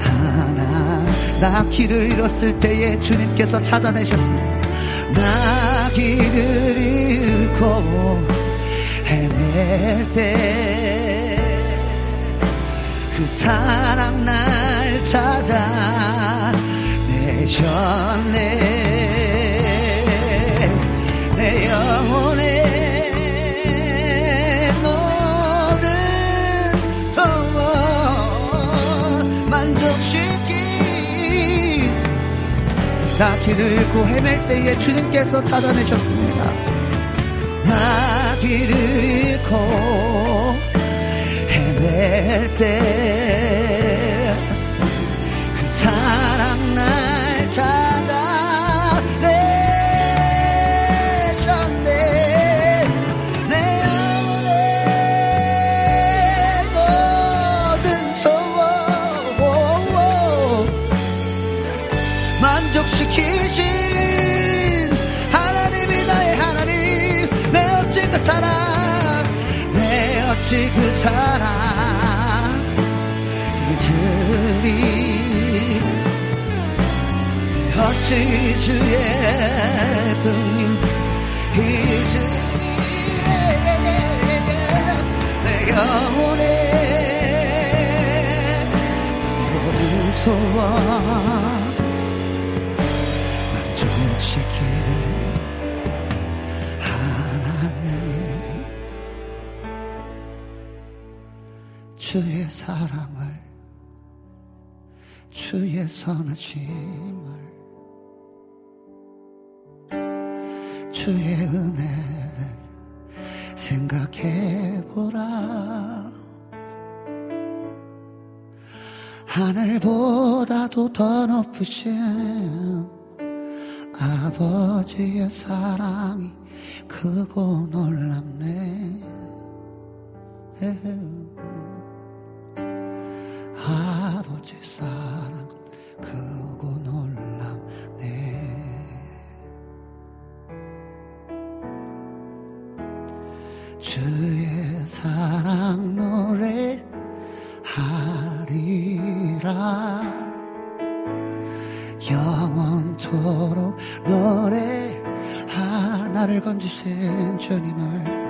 하나 나 길을 잃었을 때에 주님께서 찾아내셨습니다. 나 길을 잃고 헤맬 때 그 사랑 날 찾아 내셨네. 내 영혼의 모든 소원 만족시키 나 길을 잃고 헤맬 때에 주님께서 찾아내셨습니다. 나 길을 잃고 헤맬 때 잊으리 어찌 주의 긍휼 잊으리 내 영혼의 모든 소원 주의 사랑 을 주의 선하심을 주의 은혜를 생각해보라. 하늘보다도 더 높으신 아버지의 사랑이 크고 놀랍네. 아버지 사랑 주의 사랑 노래 하리라. 영원토록 노래하 나를 건지신 주님을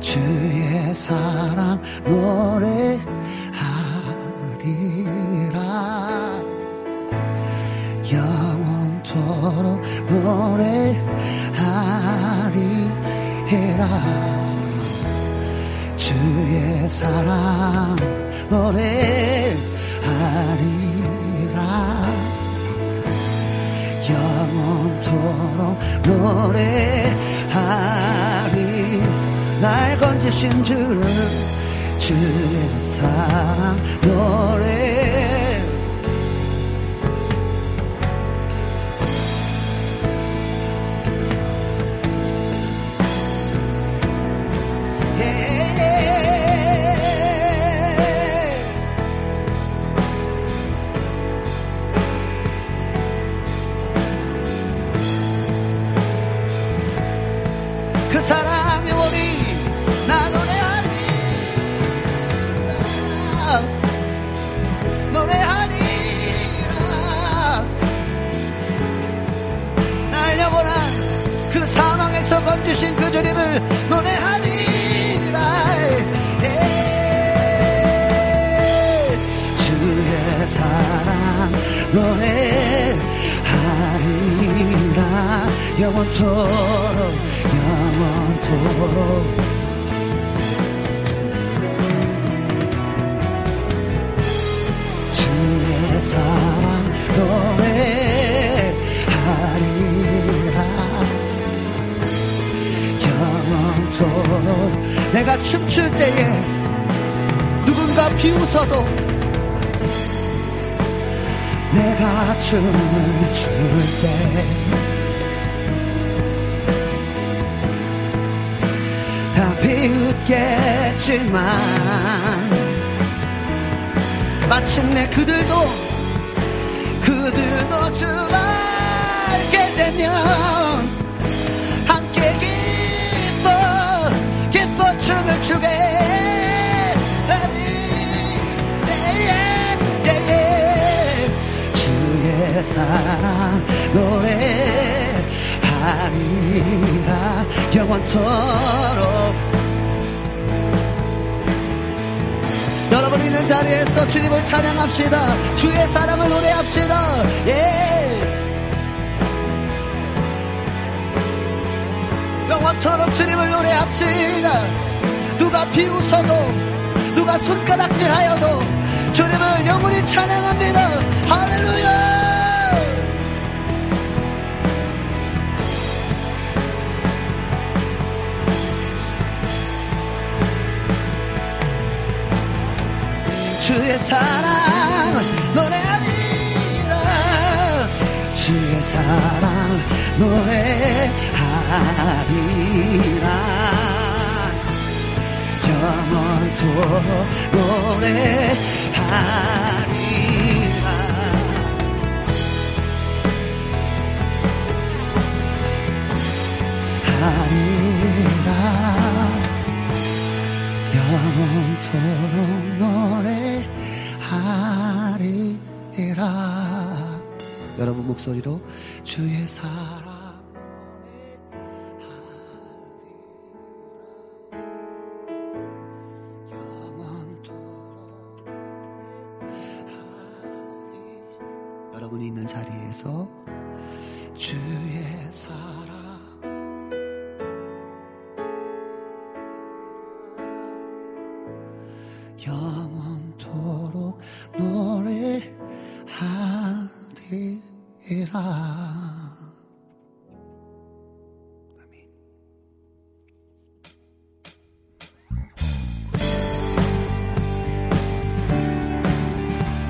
주의 사랑 노래하리라. 영원토록 노래 하리라. 주의 사랑 노래하리라. 영원토록 노래하리. 날 건지신 주를 주의 사랑 노래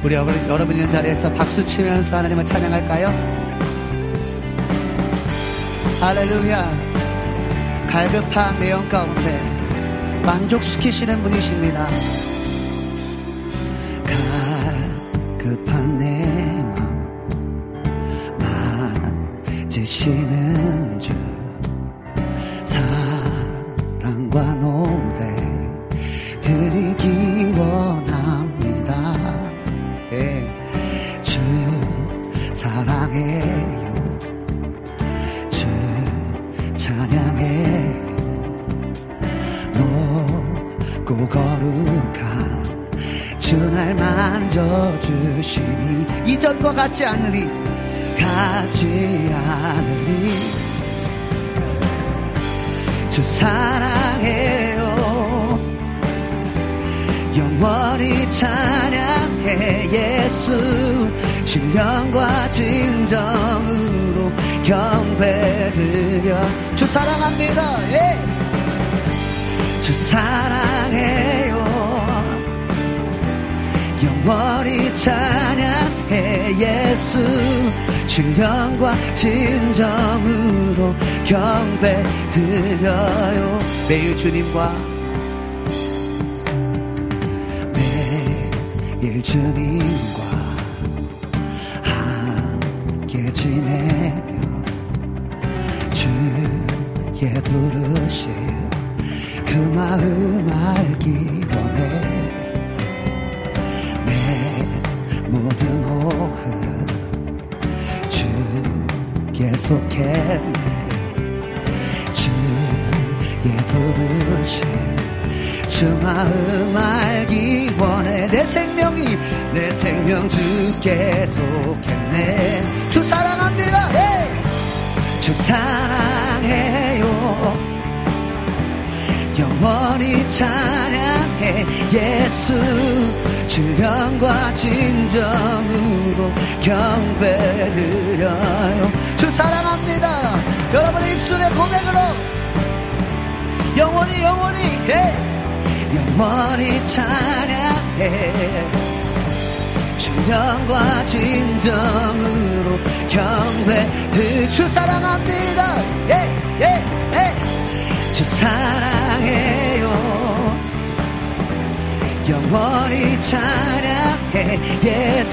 우리 여러분, 있는 자리에서 박수 치면서 하나님을 찬양할까요? 할렐루야 갈급한 내용 가운데 만족시키시는 분이십니다 않으리 같지 않으리. 주 사랑해요. 영원히 찬양해 예수. 신령과 진정으로 경배드려. 주 사랑합니다. 예. 주 사랑해요. 영원히 찬양 해 예수 신령과 진정으로 경배 드려요. 매일 주님과 매일 주님과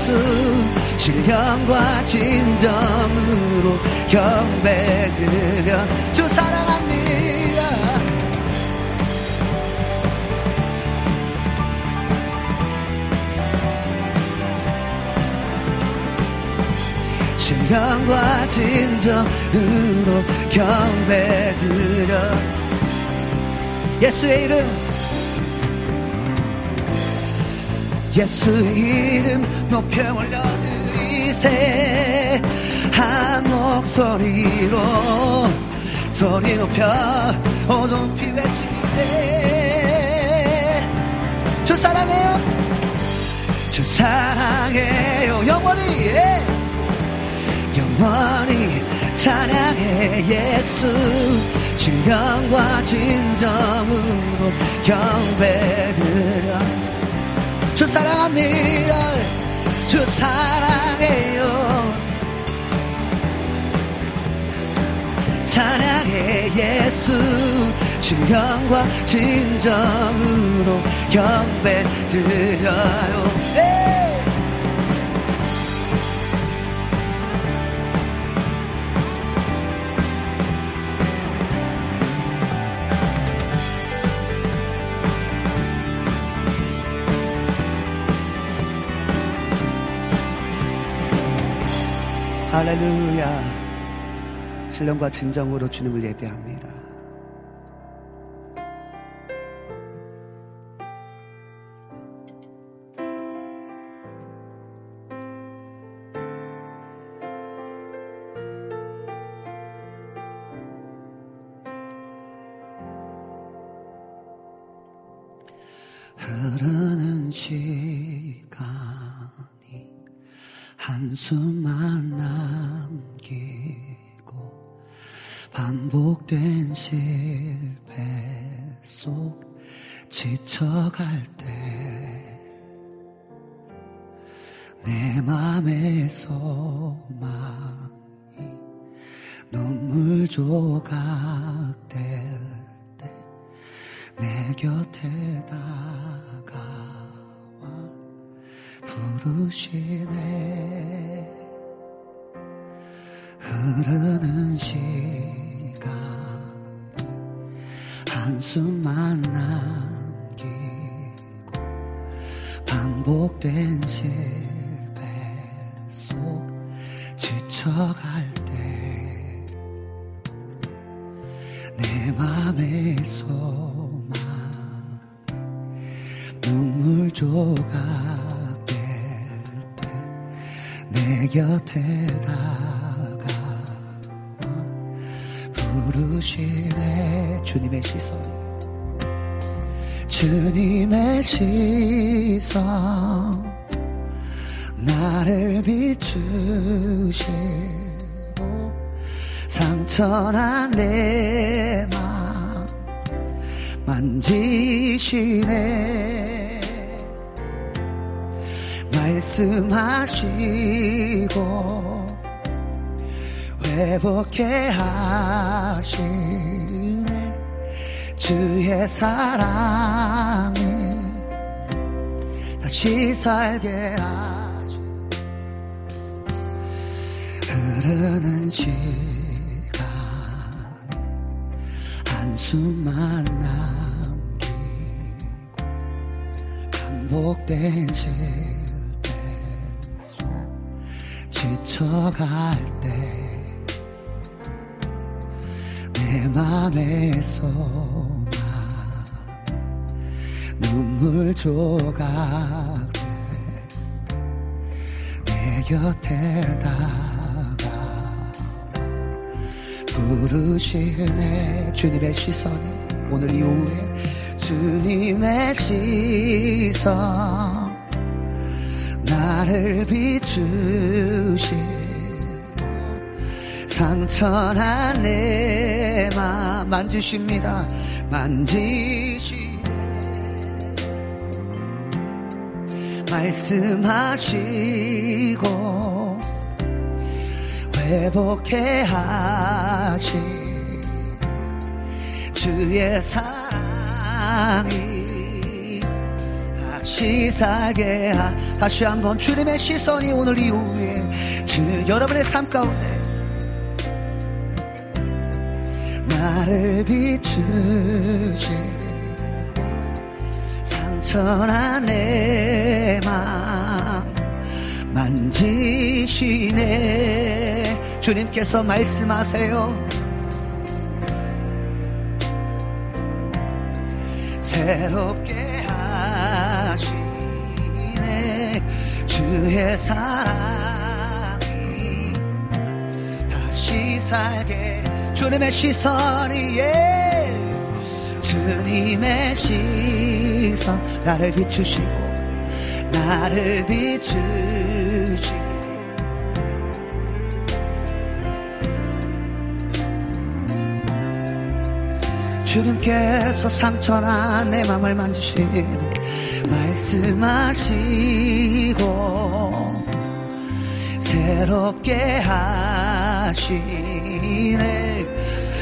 예수 신령과 진정으로 경배드려. 주 사랑합니다. 신령과 진정으로 경배드려. 예수의 이름 예수 이름 높여 올려드리세. 한 목소리로 소리 높여 오 높이 외치세 주 사랑해요. 주 사랑해요. 영원히 예. 영원히 찬양해 예수. 진령과 진정으로 경배드려 주 사랑합니다. 주 사랑해요. 찬양해 예수. 진령과 진정으로 경배 드려요 할렐루야. 신령과 진정으로 주님을 예배합니다. 한숨만 남기고 반복된 실패 속 지쳐갈 때 내 맘의 소망이 눈물 조각 될 때 내 곁에 다가와 부르시네. 흐르는 시간 한숨만 남기고 반복된 실패 속 지쳐갈 때내 맘의 소망 눈물 조각 내 곁에 다가 부르시네. 주님의 시선. 주님의 시선. 나를 비추시고 상처난 내 맘 만지시네 말씀하시고 회복해 하시네. 주의 사랑이 다시 살게 하시 흐르는 시간에 한숨만 남기고 반복된 속 지쳐갈 때내 소망 눈물 조각 내 곁에 다가 부르시네. 주님의 시선이 오늘 이후에 주님의 시선 나를 비추시 상처난 내맘 만지십니다. 만지시 말씀하시고 회복해 하시 주의 사랑이 다시 살게 하. 다시 한번 주님의 시선이 오늘 이후에 주 여러분의 삶 가운데 나를 비추시 상처난 내맘 만지시네. 주님께서 말씀하세요. 새롭게 주의 사랑이 다시 살게. 주님의 시선이 예 주님의 시선. 나를 비추시고 나를 비추시 주님께서 상처난 내 맘을 만지시니 말씀하시고 새롭게 하시네.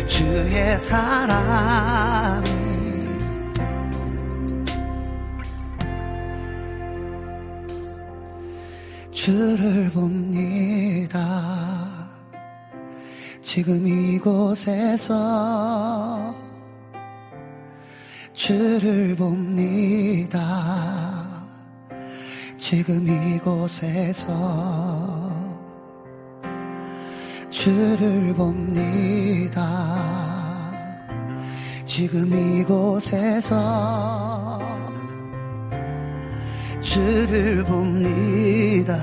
주의 사랑이 주를 봅니다. 지금 이곳에서 주를 봅니다 지금 이곳에서 주를 봅니다. 지금 이곳에서 주를 봅니다.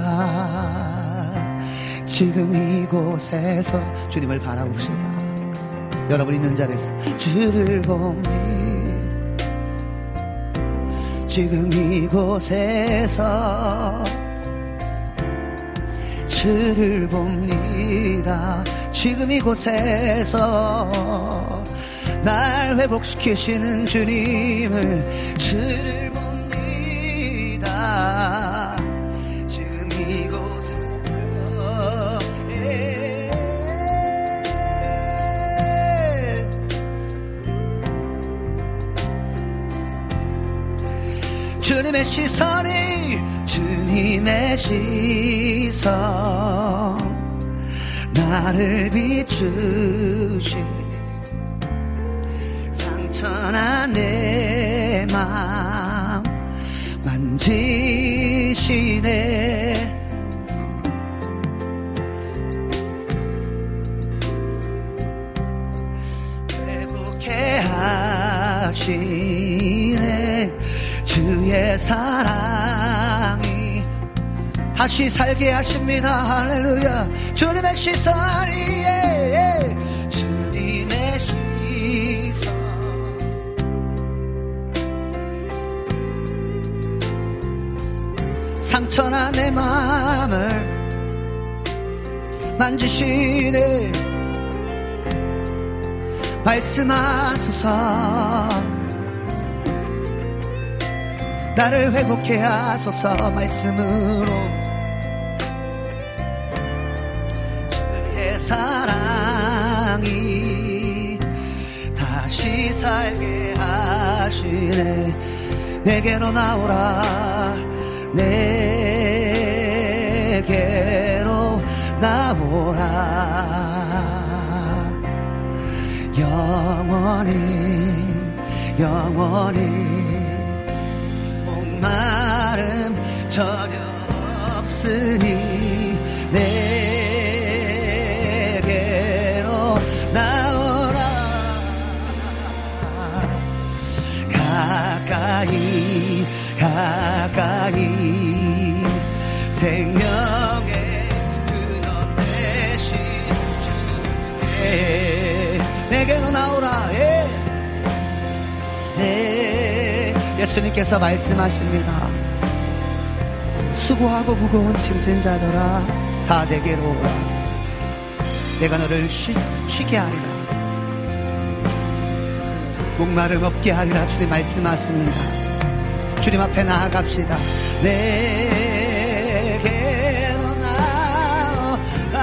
지금 이곳에서 주님을 바라봅시다. 여러분 있는 자리에서 주를 봅니다. 지금 이곳에서 주를 봅니다. 지금 이곳에서 날 회복시키시는 주님을 주를 봅니다. 주님의 시선이 주님의 시선. 나를 비추시. 상처난 내맘 만지시네. 회복해 하시네 주의 사랑이 다시 살게 하십니다. 할렐루야. 주님의 시선이 예, 예. 주님의 시선. 상처난 내 마음을 만지시네. 말씀하소서 나를 회복해 하소서 말씀으로. 주의 사랑이 다시 살게 하시네. 내게로 나오라. 내게로 나오라. 영원히 영원히 목마름 전혀 없으니 내게로 나오라. 가까이 가까이 생명 예수님께서 말씀하십니다. 수고하고 무거운 짐진 자들아, 다 내게로 오라. 내가 너를 쉬, 쉬게 하리라. 목마름 없게 하리라. 주님 말씀하십니다. 주님 앞에 나아갑시다. 내게로 나오라.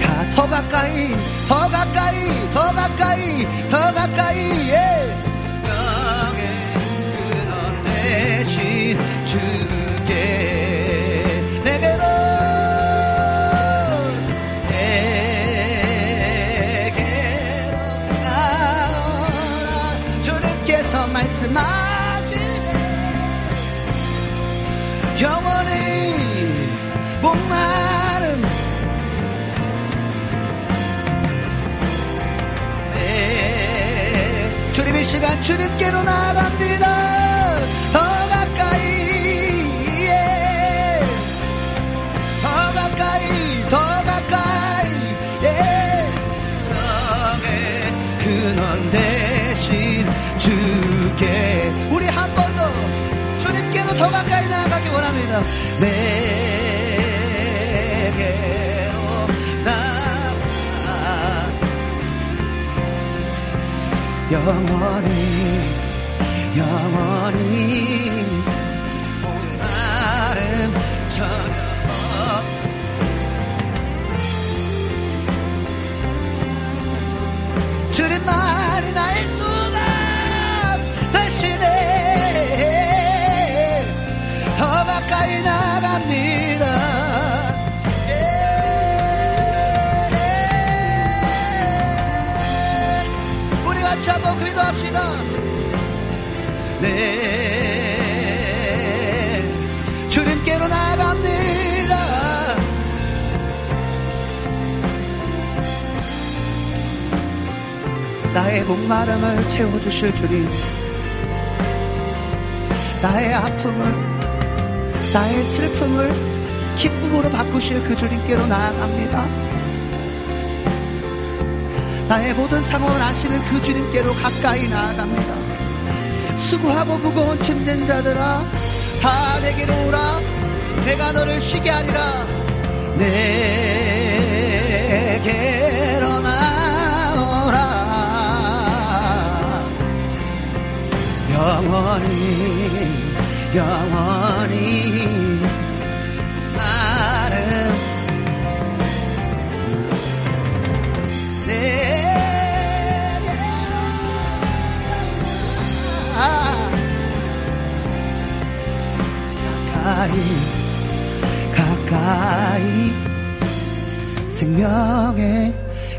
가, 더 가까이, 더 가까이, 더 가까이, 더 가까이, 예. 말씀하시네. 영원히 목마름 네, 주님 이 시간 주님께로 나갑니다 주께 우리 한 번 더 주님께로 더 가까이 나가기 원합니다. 내게로 나가 영원히 영원히 없 주님 나 가까이 나갑니다. 예. 우리 같이 한번 기도합시다. 네. 주님께로 나갑니다. 나의 목마름을 채워주실 주님. 나의 아픔을 나의 슬픔을 기쁨으로 바꾸실 그 주님께로 나아갑니다. 나의 모든 상황을 아시는 그 주님께로 가까이 나아갑니다. 수고하고 무거운 짐진 자들아 다 내게로 오라. 내가 너를 쉬게 하리라. 내게로 나오라. 영원히 영원히 나를 가까이 가까이 생명의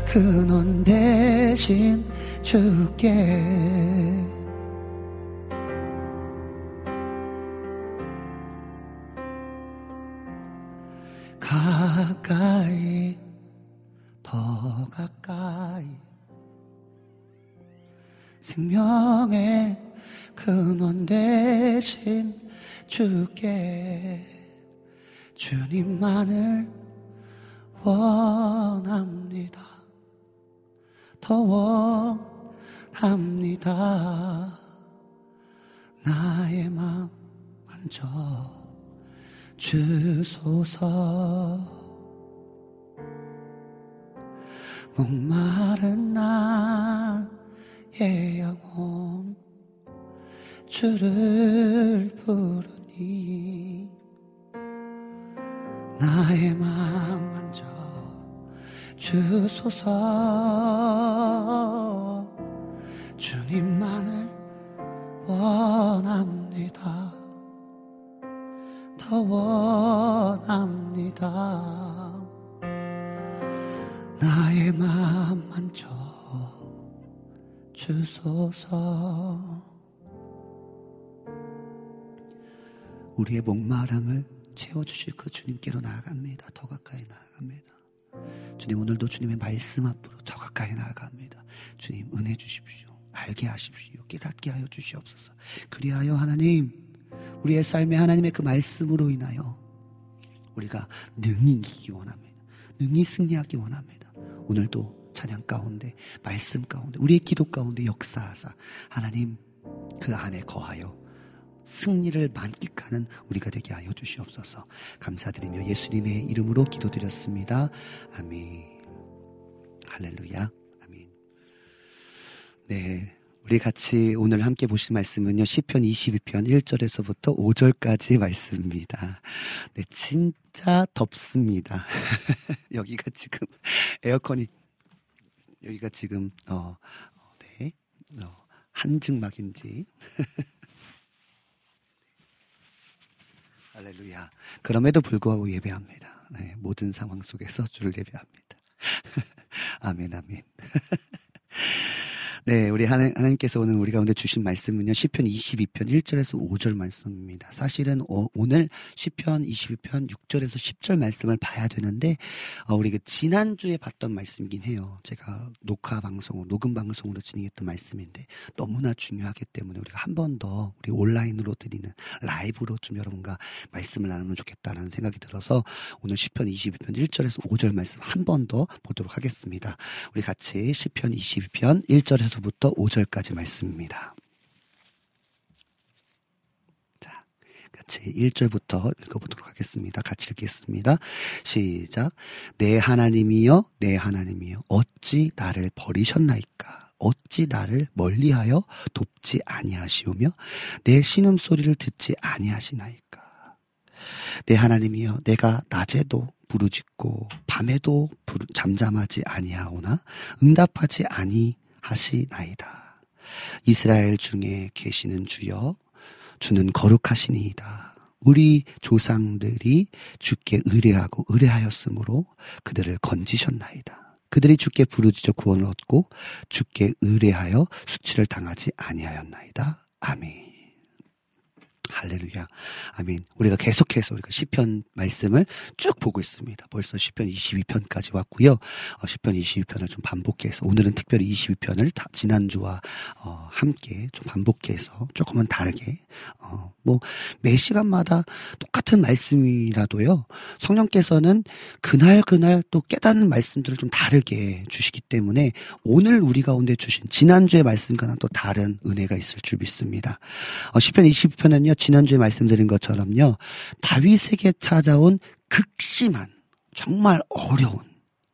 근원 대신 주께 생명의 근원 대신 주께 주님만을 원합니다. 더 원합니다. 나의 마음 만져 주소서 목마른 나 의 영혼 주를 부르니 나의 마음 만져 주소서 주님만을 원합니다. 더 원합니다. 나의 마음 만져 주소서 우리의 목마름을 채워주실 그 주님께로 나아갑니다. 더 가까이 나아갑니다. 주님 오늘도 주님의 말씀 앞으로 더 가까이 나아갑니다. 주님 은혜 주십시오. 알게 하십시오. 깨닫게 하여 주시옵소서. 그리하여 하나님 우리의 삶에 하나님의 그 말씀으로 인하여 우리가 능히 이기기 원합니다. 능히 승리하기 원합니다. 오늘도 찬양 가운데 말씀 가운데 우리의 기도 가운데 역사하사 하나님 그 안에 거하여 승리를 만끽하는 우리가 되게 하여 주시옵소서. 감사드리며 예수님의 이름으로 기도드렸습니다. 아멘. 할렐루야. 아멘. 네. 우리 같이 오늘 함께 보실 말씀은요. 시편 22편 1절에서부터 5절까지 말씀입니다. 네, 진짜 덥습니다. 여기가 지금 에어컨이 여기가 지금 어, 어 네. 어, 한증막인지 할렐루야. 그럼에도 불구하고 예배합니다. 네, 모든 상황 속에서 주를 예배합니다. 아멘, 아멘. 네, 우리 하나님 께서 오늘 우리 가운데 주신 말씀은요. 시편 22편 1절에서 5절 말씀입니다. 사실은 어, 오늘 시편 22편 6절에서 10절 말씀을 봐야 되는데 어, 우리 가 지난주에 봤던 말씀이긴 해요. 제가 녹화 방송으로 녹음 방송으로 진행했던 말씀인데 너무나 중요하기 때문에 우리가 한 번 더 우리 온라인으로 드리는 라이브로 좀 여러분과 말씀을 나누면 좋겠다는 생각이 들어서 오늘 시편 22편 1절에서 5절 말씀 한 번 더 보도록 하겠습니다. 우리 같이 시편 22편 1절에서 1절에서부터 5절까지 말씀입니다. 자, 같이 1절부터 읽어보도록 하겠습니다. 같이 읽겠습니다. 시작. 내 하나님이여, 내 하나님이여, 어찌 나를 버리셨나이까? 어찌 나를 멀리하여 돕지 아니하시오며 내 신음 소리를 듣지 아니하시나이까? 내 하나님이여, 내가 낮에도 부르짖고 밤에도 잠잠하지 아니하오나 응답하지 아니 하시나이다. 이스라엘 중에 계시는 주여 주는 거룩하시니이다. 우리 조상들이 주께 의뢰하고 의뢰하였으므로 그들을 건지셨나이다. 그들이 주께 부르짖어 구원을 얻고 주께 의뢰하여 수치를 당하지 아니하였나이다. 아멘. 할렐루야. 아멘. 우리가 계속해서 우리가 시편 말씀을 쭉 보고 있습니다. 벌써 시편 22편까지 왔고요. 어, 시편 22편을 좀 반복해서 오늘은 특별히 22편을 다 지난주와 어, 함께 좀 반복해서 조금은 다르게 어, 뭐 매 시간마다 똑같은 말씀이라도요. 성령께서는 그날 그날 또 깨닫는 말씀들을 좀 다르게 주시기 때문에 오늘 우리 가운데 주신 지난주의 말씀과는 또 다른 은혜가 있을 줄 믿습니다. 어, 시편 22편은요. 지난주에 말씀드린 것처럼요. 다윗에게 찾아온 극심한 정말 어려운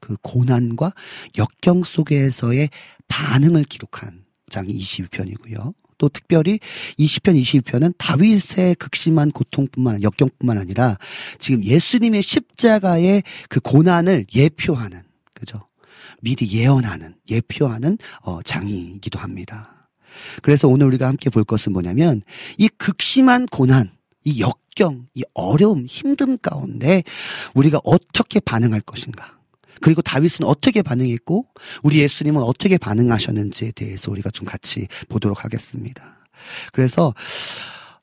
그 고난과 역경 속에서의 반응을 기록한 장이 22편이고요. 또 특별히 20편, 22편은 다윗의 극심한 고통뿐만 아니라 역경뿐만 아니라 지금 예수님의 십자가의 그 고난을 예표하는 그죠? 미리 예언하는 예표하는 어, 장이기도 합니다. 그래서 오늘 우리가 함께 볼 것은 뭐냐면 이 극심한 고난, 이 역경, 이 어려움, 힘듦 가운데 우리가 어떻게 반응할 것인가? 그리고 다윗은 어떻게 반응했고 우리 예수님은 어떻게 반응하셨는지에 대해서 우리가 좀 같이 보도록 하겠습니다. 그래서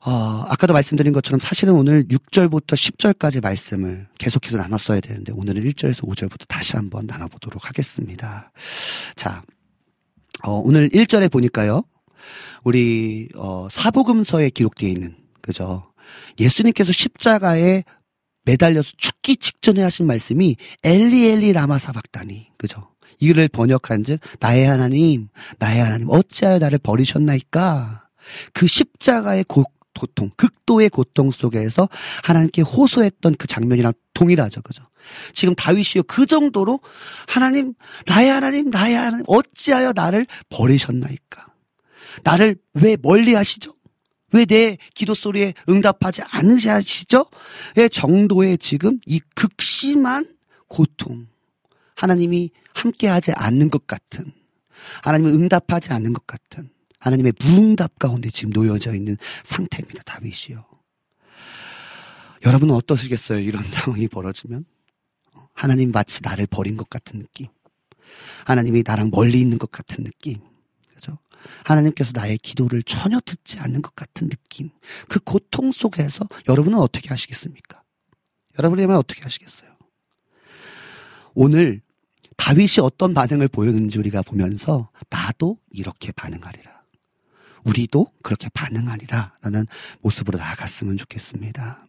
어, 아까도 말씀드린 것처럼 사실은 오늘 6절부터 10절까지 말씀을 계속해서 나눴어야 되는데 오늘은 1절에서 5절부터 다시 한번 나눠보도록 하겠습니다. 자, 어, 오늘 1절에 보니까요. 우리 어, 사복음서에 기록되어 있는 그죠? 예수님께서 십자가에 매달려서 죽기 직전에 하신 말씀이 엘리 엘리 라마 사박다니 그죠? 이를 번역한즉 나의 하나님 나의 하나님 어찌하여 나를 버리셨나이까 그 십자가의 고, 고통 극도의 고통 속에서 하나님께 호소했던 그 장면이랑 동일하죠 그죠? 지금 다윗이요 그 정도로 하나님 나의 하나님 나의 하나님 어찌하여 나를 버리셨나이까 나를 왜 멀리 하시죠? 왜 내 기도 소리에 응답하지 않으시죠? 의 정도의 지금 이 극심한 고통. 하나님이 함께하지 않는 것 같은, 하나님이 응답하지 않는 것 같은, 하나님의 무응답 가운데 지금 놓여져 있는 상태입니다. 다윗이요. 여러분은 어떠시겠어요? 이런 상황이 벌어지면? 하나님 마치 나를 버린 것 같은 느낌. 하나님이 나랑 멀리 있는 것 같은 느낌. 하나님께서 나의 기도를 전혀 듣지 않는 것 같은 느낌. 그 고통 속에서 여러분은 어떻게 하시겠습니까? 여러분이면 어떻게 하시겠어요? 오늘 다윗이 어떤 반응을 보였는지 우리가 보면서 나도 이렇게 반응하리라. 우리도 그렇게 반응하리라. 라는 모습으로 나아갔으면 좋겠습니다.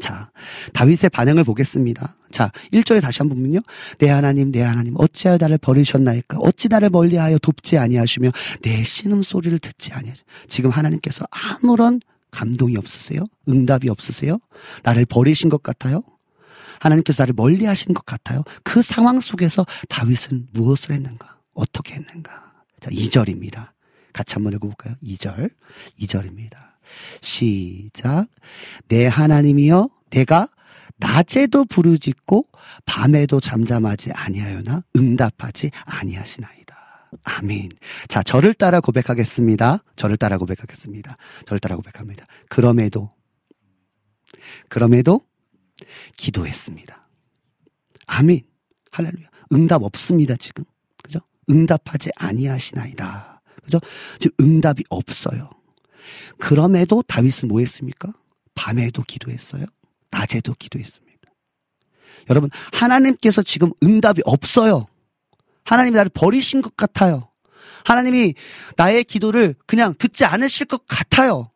자, 다윗의 반응을 보겠습니다. 자, 1절에 다시 한번 보면요. 내 하나님, 내 하나님, 어찌하여 나를 버리셨나이까? 어찌 나를 멀리하여 돕지 아니하시며 내 신음 소리를 듣지 아니하시. 지금 하나님께서 아무런 감동이 없으세요? 응답이 없으세요? 나를 버리신 것 같아요? 하나님께서 나를 멀리 하신 것 같아요? 그 상황 속에서 다윗은 무엇을 했는가? 어떻게 했는가? 자, 2절입니다. 같이 한번 읽어볼까요? 2절. 2절입니다. 시작. 내 하나님이여 내가 낮에도 부르짖고 밤에도 잠잠하지 아니하여나 응답하지 아니하시나이다. 아멘. 자, 저를 따라 고백하겠습니다. 저를 따라 고백하겠습니다. 저를 따라 고백합니다. 그럼에도 그럼에도 기도했습니다. 아멘. 할렐루야. 응답 없습니다, 지금. 그죠? 응답하지 아니하시나이다. 그죠? 지금 응답이 없어요. 그럼에도 다윗은 뭐 했습니까? 밤에도 기도했어요. 낮에도 기도했습니다. 여러분, 하나님께서 지금 응답이 없어요. 하나님이 나를 버리신 것 같아요. 하나님이 나의 기도를 그냥 듣지 않으실 것 같아요.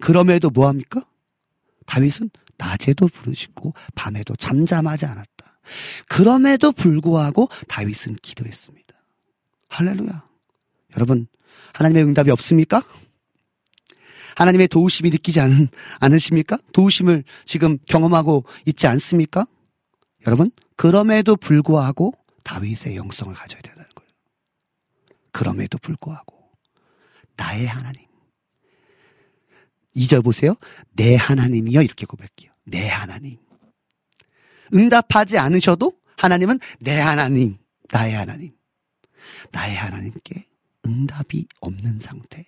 그럼에도 뭐 합니까? 다윗은 낮에도 부르시고 밤에도 잠잠하지 않았다. 그럼에도 불구하고 다윗은 기도했습니다. 할렐루야. 여러분, 하나님의 응답이 없습니까? 하나님의 도우심이 느끼지 않, 않으십니까? 도우심을 지금 경험하고 있지 않습니까? 여러분, 그럼에도 불구하고 다윗의 영성을 가져야 된다는 거예요. 그럼에도 불구하고 나의 하나님. 2절 보세요. 내 하나님이여 이렇게 고백해요. 내 하나님. 응답하지 않으셔도 하나님은 내 하나님, 나의 하나님. 나의 하나님께 응답이 없는 상태,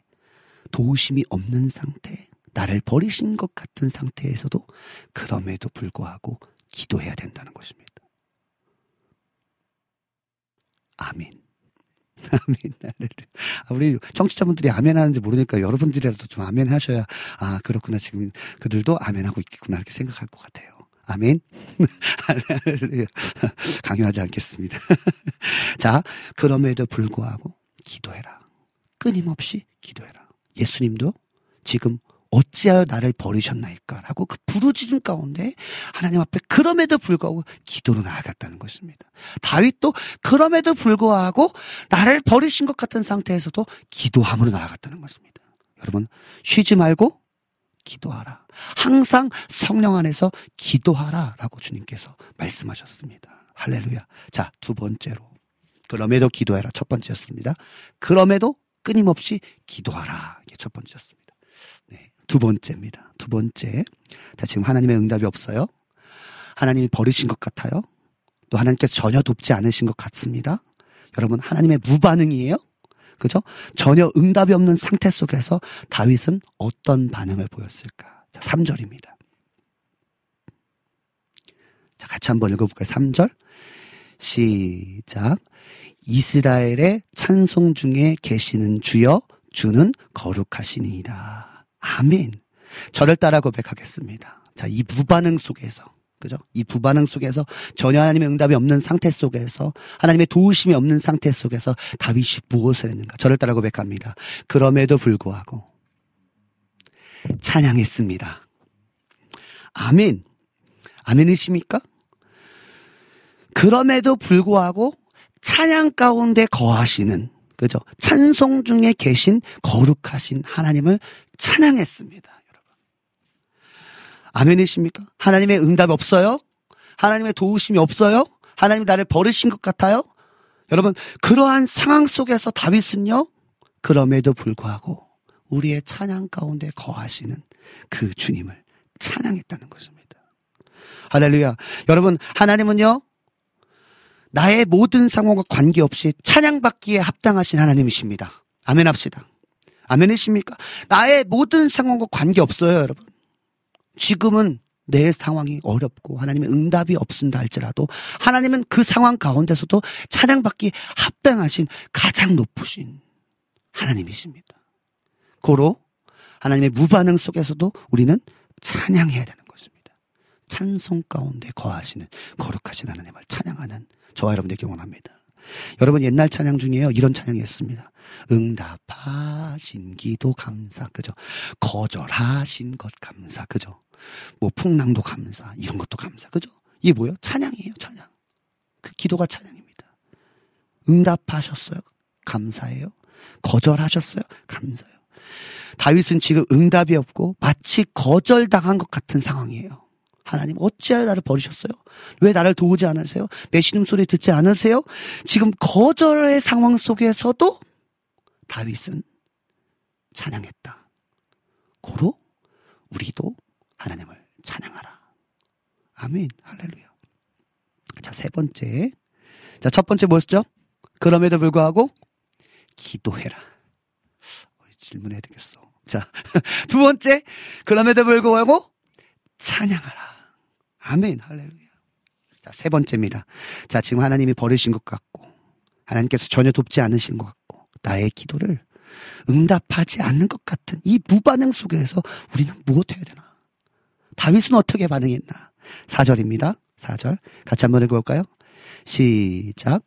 도우심이 없는 상태, 나를 버리신 것 같은 상태에서도 그럼에도 불구하고 기도해야 된다는 것입니다. 아멘. 아멘. 아, 우리 청취자분들이 아멘 하는지 모르니까 여러분들이라도 좀 아멘 하셔야, 아, 그렇구나. 지금 그들도 아멘 하고 있겠구나. 이렇게 생각할 것 같아요. 아멘. 강요하지 않겠습니다. 자, 그럼에도 불구하고 기도해라. 끊임없이 기도해라. 예수님도 지금 어찌하여 나를 버리셨나이까라고 그 부르짖음 가운데 하나님 앞에 그럼에도 불구하고 기도로 나아갔다는 것입니다. 다윗도 그럼에도 불구하고 나를 버리신 것 같은 상태에서도 기도함으로 나아갔다는 것입니다. 여러분 쉬지 말고 기도하라. 항상 성령 안에서 기도하라라고 주님께서 말씀하셨습니다. 할렐루야. 자, 두 번째로 그럼에도 기도해라. 첫 번째였습니다. 그럼에도 끊임없이 기도하라. 이게 첫 번째였습니다. 네. 두 번째입니다. 두 번째. 자, 지금 하나님의 응답이 없어요. 하나님이 버리신 것 같아요. 또 하나님께서 전혀 돕지 않으신 것 같습니다. 여러분, 하나님의 무반응이에요? 그죠? 전혀 응답이 없는 상태 속에서 다윗은 어떤 반응을 보였을까? 자, 3절입니다. 자, 같이 한번 읽어볼까요? 3절. 시작. 이스라엘의 찬송 중에 계시는 주여, 주는 거룩하시니이다. 아멘. 저를 따라 고백하겠습니다. 자, 이 무반응 속에서, 그죠? 이 무반응 속에서 전혀 하나님의 응답이 없는 상태 속에서 하나님의 도우심이 없는 상태 속에서 다윗이 무엇을 했는가? 저를 따라 고백합니다. 그럼에도 불구하고 찬양했습니다. 아멘. 아멘이십니까? 그럼에도 불구하고 찬양 가운데 거하시는 그죠? 찬송 중에 계신 거룩하신 하나님을 찬양했습니다, 여러분. 아멘이십니까? 하나님의 응답이 없어요? 하나님의 도우심이 없어요? 하나님이 나를 버리신 것 같아요? 여러분, 그러한 상황 속에서 다윗은요, 그럼에도 불구하고 우리의 찬양 가운데 거하시는 그 주님을 찬양했다는 것입니다. 할렐루야. 여러분, 하나님은요, 나의 모든 상황과 관계없이 찬양받기에 합당하신 하나님이십니다. 아멘 합시다. 아멘이십니까? 나의 모든 상황과 관계없어요, 여러분. 지금은 내 상황이 어렵고 하나님의 응답이 없습니다 할지라도 하나님은 그 상황 가운데서도 찬양받기 합당하신 가장 높으신 하나님이십니다. 고로 하나님의 무반응 속에서도 우리는 찬양해야 되는. 찬송 가운데 거하시는 거룩하신 하나님을 찬양하는 저와 여러분 되기 원합니다. 여러분 옛날 찬양 중에요 이런 찬양이 있습니다. 응답하신 기도 감사 그죠? 거절하신 것 감사 그죠? 뭐 풍랑도 감사 이런 것도 감사 그죠? 이게 뭐예요? 찬양이에요 찬양. 그 기도가 찬양입니다. 응답하셨어요? 감사해요. 거절하셨어요? 감사해요. 다윗은 지금 응답이 없고 마치 거절당한 것 같은 상황이에요. 하나님 어찌하여 나를 버리셨어요? 왜 나를 도우지 않으세요? 내 신음 소리 듣지 않으세요? 지금 거절의 상황 속에서도 다윗은 찬양했다. 고로 우리도 하나님을 찬양하라. 아멘. 할렐루야. 자, 세 번째. 자, 첫 번째 뭐였죠? 그럼에도 불구하고 기도해라. 어, 질문해야 되겠어. 자, 두 번째. 그럼에도 불구하고 찬양하라. 아멘. 할렐루야. 자, 세 번째입니다. 자, 지금 하나님이 버리신 것 같고, 하나님께서 전혀 돕지 않으신 것 같고, 나의 기도를 응답하지 않는 것 같은 이 무반응 속에서 우리는 무엇 해야 되나? 다윗은 어떻게 반응했나? 4절입니다. 4절. 같이 한번 읽어볼까요? 시작.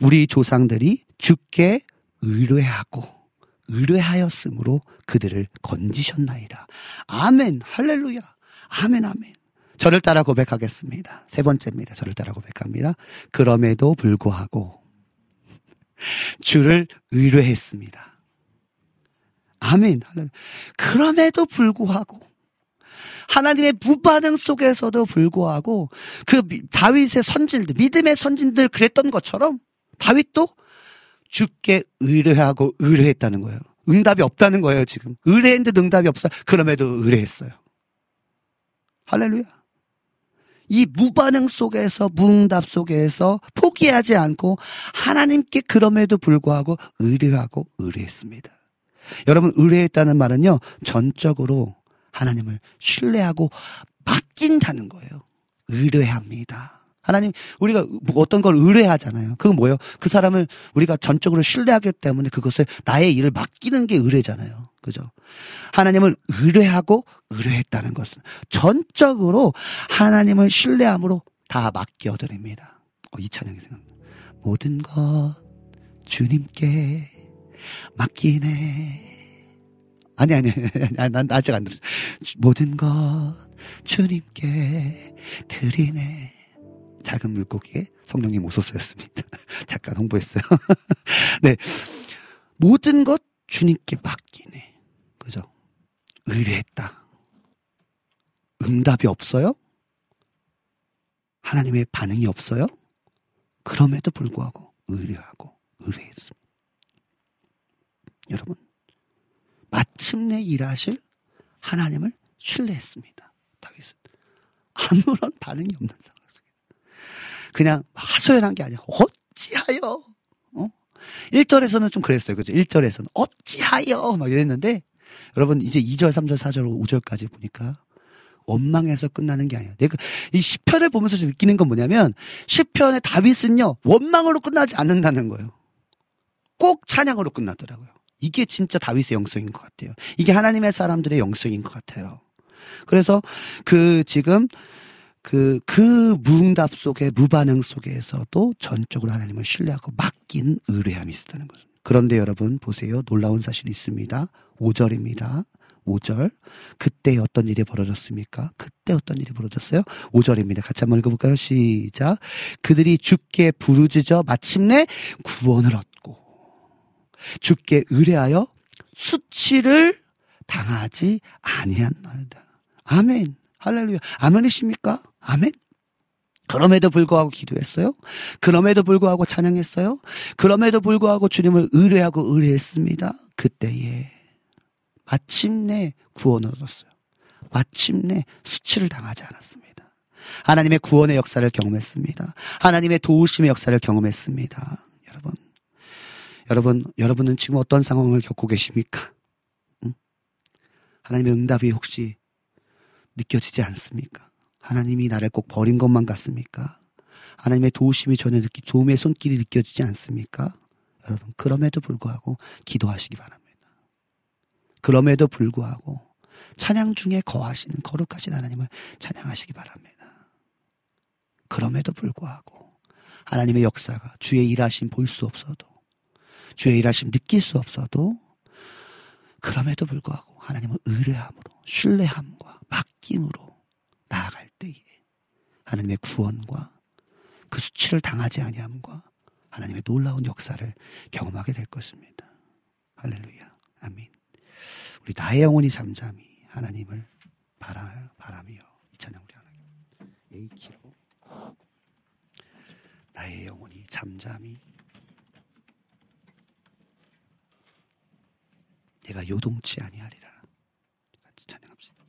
우리 조상들이 주께 의뢰하고 의뢰하였으므로 그들을 건지셨나이다. 아멘. 할렐루야. 아멘, 아멘. 저를 따라 고백하겠습니다. 세 번째입니다. 저를 따라 고백합니다. 그럼에도 불구하고 주를 의뢰했습니다. 아멘. 그럼에도 불구하고 하나님의 무반응 속에서도 불구하고 그 미- 다윗의 선진들, 믿음의 선진들 그랬던 것처럼 다윗도 주께 의뢰하고 의뢰했다는 거예요. 응답이 없다는 거예요, 지금. 의뢰했는데 응답이 없어. 그럼에도 의뢰했어요. 할렐루야. 이 무반응 속에서, 무응답 속에서 포기하지 않고 하나님께 그럼에도 불구하고 의뢰하고 의뢰했습니다. 여러분, 의뢰했다는 말은요, 전적으로 하나님을 신뢰하고 맡긴다는 거예요. 의뢰합니다. 하나님, 우리가 뭐 어떤 걸 의뢰하잖아요. 그건 뭐예요? 그 사람을 우리가 전적으로 신뢰하기 때문에 그것을 나의 일을 맡기는 게 의뢰잖아요. 그죠? 하나님은 의뢰하고 의뢰했다는 것은 전적으로 하나님을 신뢰함으로 다 맡겨드립니다. 어, 이 찬양이 생각납니다. 모든 것 주님께 맡기네. 아니, 아니, 아니, 난 아직 안 들었어. 모든 것 주님께 드리네. 작은 물고기에 성령님 오소서였습니다. 잠깐 홍보했어요. 네. 모든 것 주님께 맡기네. 그죠? 의뢰했다. 응답이 없어요? 하나님의 반응이 없어요? 그럼에도 불구하고 의뢰하고 의뢰했습니다. 여러분, 마침내 일하실 하나님을 신뢰했습니다. 다윗은 아무런 반응이 없는 상황 그냥 하소연한 게 아니라 어찌하여 어? 1절에서는 좀 그랬어요. 그죠? 1절에서는 어찌하여 막 이랬는데 여러분 이제 2절, 3절, 4절, 5절까지 보니까 원망해서 끝나는 게 아니에요. 내가 이 시편을 보면서 느끼는 건 뭐냐면 시편의 다윗은요 원망으로 끝나지 않는다는 거예요. 꼭 찬양으로 끝나더라고요. 이게 진짜 다윗의 영성인 것 같아요. 이게 하나님의 사람들의 영성인 것 같아요. 그래서 그 지금 그, 그 무응답 속에, 무반응 속에서도 전적으로 하나님을 신뢰하고 맡긴 의뢰함이 있었다는 거죠. 그런데 여러분, 보세요. 놀라운 사실이 있습니다. 5절입니다. 5절. 그때 어떤 일이 벌어졌습니까? 그때 어떤 일이 벌어졌어요? 5절입니다. 같이 한번 읽어볼까요? 시작. 그들이 죽게 부르짖어 마침내 구원을 얻고 죽게 의뢰하여 수치를 당하지 아니한나이다. 아멘. 할렐루야. 아멘이십니까? 아멘. 그럼에도 불구하고 기도했어요. 그럼에도 불구하고 찬양했어요. 그럼에도 불구하고 주님을 의뢰하고 의뢰했습니다. 그때에 마침내 구원을 얻었어요. 마침내 수치를 당하지 않았습니다. 하나님의 구원의 역사를 경험했습니다. 하나님의 도우심의 역사를 경험했습니다. 여러분, 여러분, 여러분은 지금 어떤 상황을 겪고 계십니까? 응? 하나님의 응답이 혹시 느껴지지 않습니까? 하나님이 나를 꼭 버린 것만 같습니까? 하나님의 도우심이 전혀 느끼, 도움의 손길이 느껴지지 않습니까? 여러분, 그럼에도 불구하고 기도하시기 바랍니다. 그럼에도 불구하고 찬양 중에 거하시는 거룩하신 하나님을 찬양하시기 바랍니다. 그럼에도 불구하고 하나님의 역사가 주의 일하심 볼 수 없어도 주의 일하심 느낄 수 없어도 그럼에도 불구하고 하나님을 의뢰함으로 신뢰함과 맡김으로 나아갈 하나님의 구원과 그 수치를 당하지 아니함과 하나님의 놀라운 역사를 경험하게 될 것입니다. 할렐루야. 아멘. 우리 나의 영혼이 잠잠히 하나님을 바라, 바라며 이 찬양 우리 하나님 에이키로 나의 영혼이 잠잠히 내가 요동치 아니하리라 같이 찬양합시다.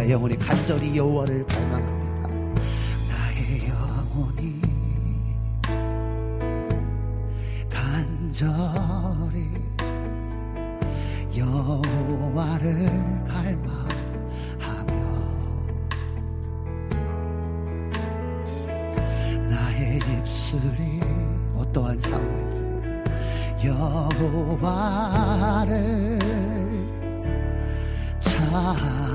나의 영혼이 간절히 여호와를 갈망합니다. 나의 영혼이 간절히 여호와를 갈망하며 나의 입술이 어떠한 상황에도 여호와를 찬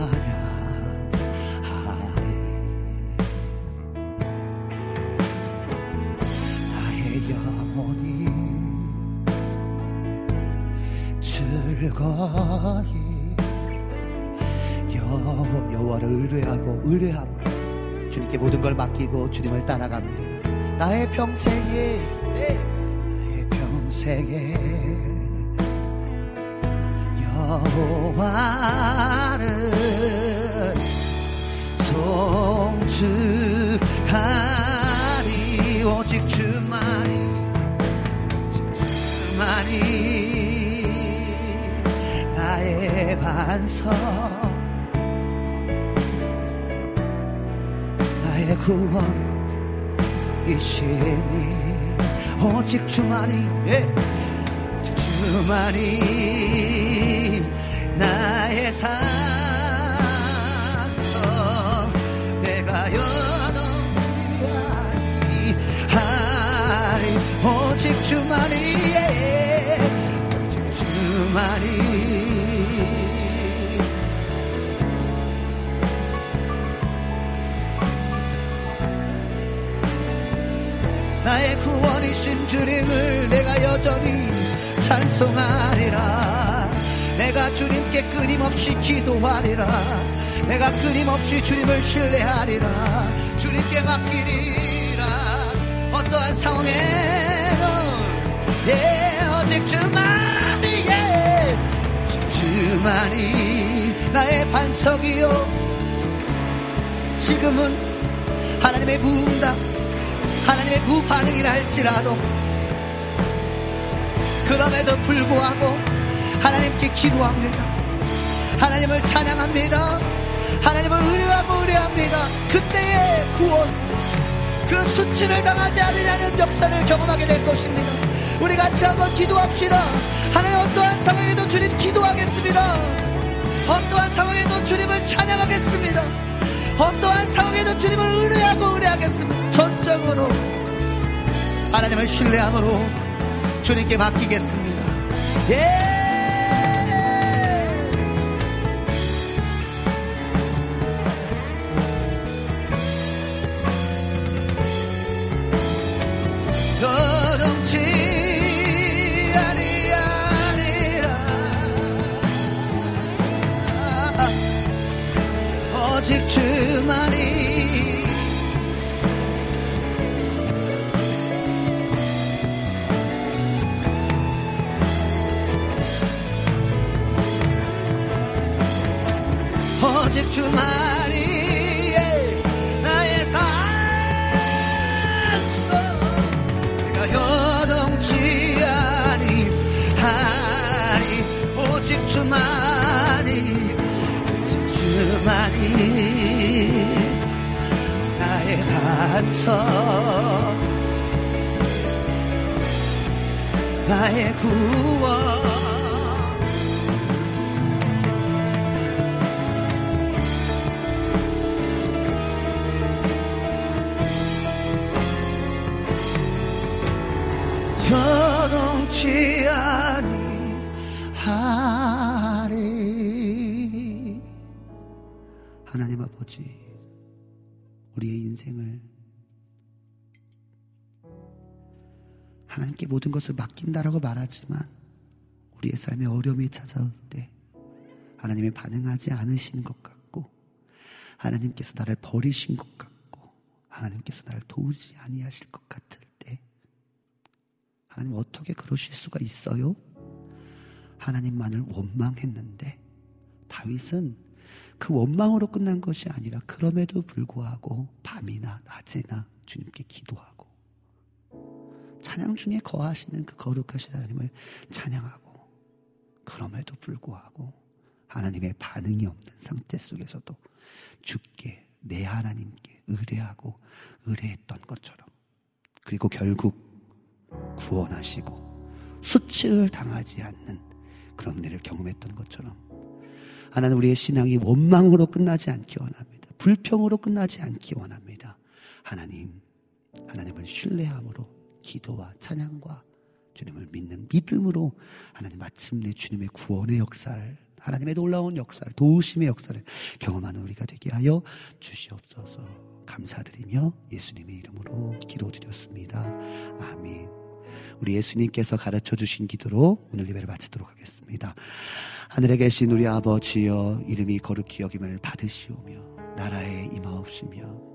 의뢰함으로 주님께 모든 걸 맡기고 주님을 따라갑니다. 나의 평생에 나의 평생에 여호와를 송주하리. 오직 주만이 주만이 나의 반석 구원이시니 오직 주만이 예. 오직 주만이 나의 산성 내가 여동이 하리 오직 주만이 예. 오직 주만이 나의 구원이신 주님을 내가 여전히 찬송하리라. 내가 주님께 끊임없이 기도하리라. 내가 끊임없이 주님을 신뢰하리라. 주님께 맡기리라. 어떠한 상황에는 예 오직 주만이 예. 오직 주만이 나의 반석이요. 지금은 하나님의 부응답 하나님의 부반응이라 할지라도 그럼에도 불구하고 하나님께 기도합니다. 하나님을 찬양합니다. 하나님을 의뢰하고 의뢰합니다. 그때의 구원, 그 수치를 당하지 않으려는 역사를 경험하게 될 것입니다. 우리 같이 한번 기도합시다. 하나님 어떠한 상황에도 주님 기도하겠습니다. 어떠한 상황에도 주님을 찬양하겠습니다. 어떠한 상황에도 주님을 의뢰하고 의뢰하겠습니다. 전적으로 하나님을 신뢰함으로 주님께 맡기겠습니다. 예! 구원 여동치 아니하리 하나님 아버지 우리의 인생을 하나님께 모든 것을 맡긴다라고 말하지만 우리의 삶에 어려움이 찾아올 때 하나님이 반응하지 않으시는 것 같고 하나님께서 나를 버리신 것 같고 하나님께서 나를 도우지 아니하실 것 같을 때 하나님 어떻게 그러실 수가 있어요? 하나님만을 원망했는데 다윗은 그 원망으로 끝난 것이 아니라 그럼에도 불구하고 밤이나 낮이나 주님께 기도하고 찬양 중에 거하시는 그 거룩하신 하나님을 찬양하고 그럼에도 불구하고 하나님의 반응이 없는 상태 속에서도 주께 내 하나님께 의뢰하고 의뢰했던 것처럼 그리고 결국 구원하시고 수치를 당하지 않는 그런 일을 경험했던 것처럼 하나님 우리의 신앙이 원망으로 끝나지 않기 원합니다. 불평으로 끝나지 않기 원합니다. 하나님, 하나님은 신뢰함으로 기도와 찬양과 주님을 믿는 믿음으로 하나님 마침내 주님의 구원의 역사를 하나님의 놀라운 역사를 도우심의 역사를 경험하는 우리가 되게 하여 주시옵소서 감사드리며 예수님의 이름으로 기도드렸습니다. 아멘. 우리 예수님께서 가르쳐 주신 기도로 오늘 예배를 마치도록 하겠습니다. 하늘에 계신 우리 아버지여 이름이 거룩히 여김을 받으시오며 나라에 임하옵시며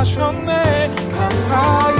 하셨네. 감사해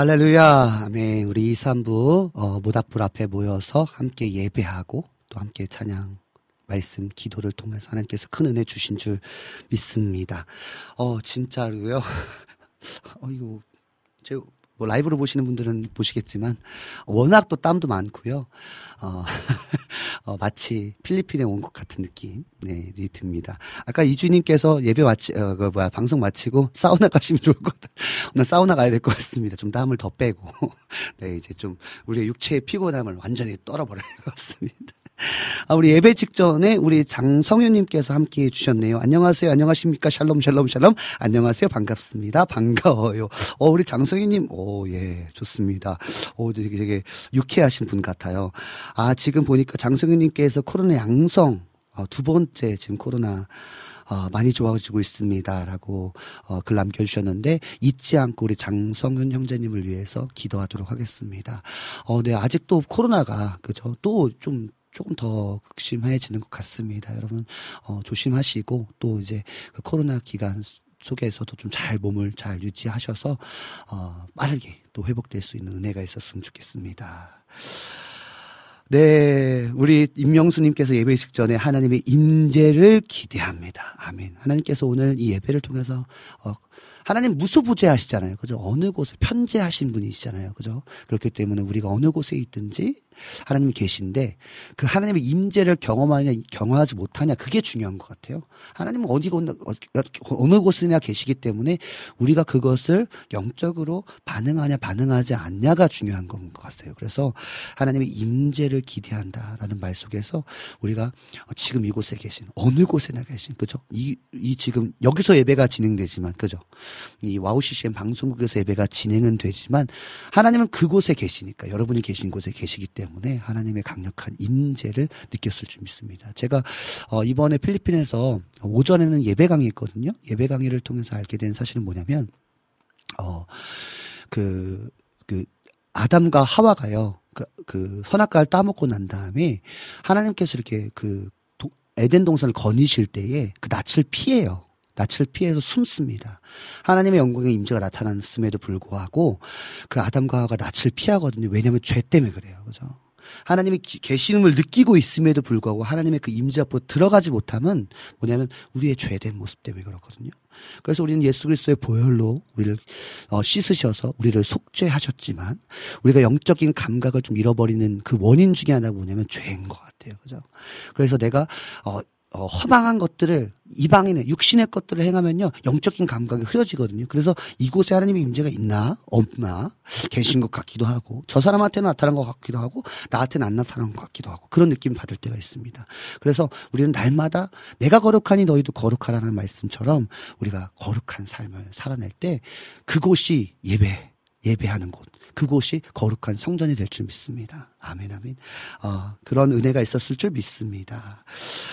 할렐루야. 아멘. 우리 2, 3부, 어, 모닥불 앞에 모여서 함께 예배하고 또 함께 찬양, 말씀, 기도를 통해서 하나님께서 큰 은혜 주신 줄 믿습니다. 어, 진짜로요. 어이구, 제, 뭐 라이브로 보시는 분들은 보시겠지만, 워낙 또 땀도 많고요. 어, 어, 마치 필리핀에 온 것 같은 느낌, 네, 네, 듭니다. 아까 이주님께서 예배 마치, 어, 그 뭐야, 방송 마치고 사우나 가시면 좋을 것 같아요. 오늘 사우나 가야 될 것 같습니다. 좀 땀을 더 빼고. 네, 이제 좀 우리의 육체의 피곤함을 완전히 떨어버려야 할 것 같습니다. 아, 우리 예배 직전에 우리 장성윤님께서 함께 해주셨네요. 안녕하세요. 안녕하십니까. 샬롬, 샬롬, 샬롬. 안녕하세요. 반갑습니다. 반가워요. 어, 우리 장성윤님, 오, 예, 좋습니다. 오, 되게, 되게 유쾌하신 분 같아요. 아, 지금 보니까 장성윤님께서 코로나 양성, 어, 두 번째 지금 코로나 어, 많이 좋아지고 있습니다라고 어, 글 남겨주셨는데 잊지 않고 우리 장성윤 형제님을 위해서 기도하도록 하겠습니다. 어, 네 아직도 코로나가 그죠 또 좀 조금 더 극심해지는 것 같습니다. 여러분 어, 조심하시고 또 이제 그 코로나 기간 속에서도 좀 잘 몸을 잘 유지하셔서 어, 빠르게 또 회복될 수 있는 은혜가 있었으면 좋겠습니다. 네, 우리 임명수님께서 예배 직전에 하나님의 임재를 기대합니다. 아멘. 하나님께서 오늘 이 예배를 통해서 어, 하나님 무소부재하시잖아요. 그죠? 어느 곳에 편재하신 분이시잖아요. 그죠? 그렇기 때문에 우리가 어느 곳에 있든지 하나님이 계신데 그 하나님의 임재를 경험하냐 경험하지 못하냐 그게 중요한 것 같아요. 하나님은 어디 어느, 곳이나 계시기 때문에 우리가 그것을 영적으로 반응하냐 반응하지 않냐가 중요한 것 같아요. 그래서 하나님의 임재를 기대한다라는 말 속에서 우리가 지금 이곳에 계신 어느 곳에나 계신 그죠? 이, 이 지금 여기서 예배가 진행되지만 그죠? 이 와우 CCM 방송국에서 예배가 진행은 되지만 하나님은 그곳에 계시니까 여러분이 계신 곳에 계시기 때문에 하나님의 강력한 임재를 느꼈을 줄 믿습니다. 제가 어, 이번에 필리핀에서 오전에는 예배 강의했거든요. 예배 강의를 통해서 알게 된 사실은 뭐냐면 어그 그 아담과 하와가요. 그, 그 선악과를 따먹고 난 다음에 하나님께서 이렇게 그 도- 에덴 동산을 거니실 때에 그 낯을 피해요. 낯을 피해서 숨습니다. 하나님의 영광의 임재가 나타났음에도 불구하고 그 아담과 하와가 낯을 피하거든요. 왜냐하면 죄 때문에 그래요. 그죠? 하나님이 기- 계시음을 느끼고 있음에도 불구하고 하나님의 그 임재 앞으로 들어가지 못함은 뭐냐면 우리의 죄된 모습 때문에 그렇거든요. 그래서 우리는 예수 그리스도의 보혈로 우리를 어, 씻으셔서 우리를 속죄하셨지만 우리가 영적인 감각을 좀 잃어버리는 그 원인 중에 하나가 뭐냐면 죄인 것 같아요. 그죠? 그래서 내가 어, 어, 허망한 것들을 이방인의 육신의 것들을 행하면요 영적인 감각이 흐려지거든요. 그래서 이곳에 하나님의 임재가 있나 없나 계신 것 같기도 하고 저 사람한테는 나타난 것 같기도 하고 나한테는 안 나타난 것 같기도 하고 그런 느낌 을 받을 때가 있습니다. 그래서 우리는 날마다 내가 거룩하니 너희도 거룩하라는 말씀처럼 우리가 거룩한 삶을 살아낼 때 그곳이 예배 예배하는 곳 그곳이 거룩한 성전이 될 줄 믿습니다. 아멘, 아멘. 어, 그런 은혜가 있었을 줄 믿습니다.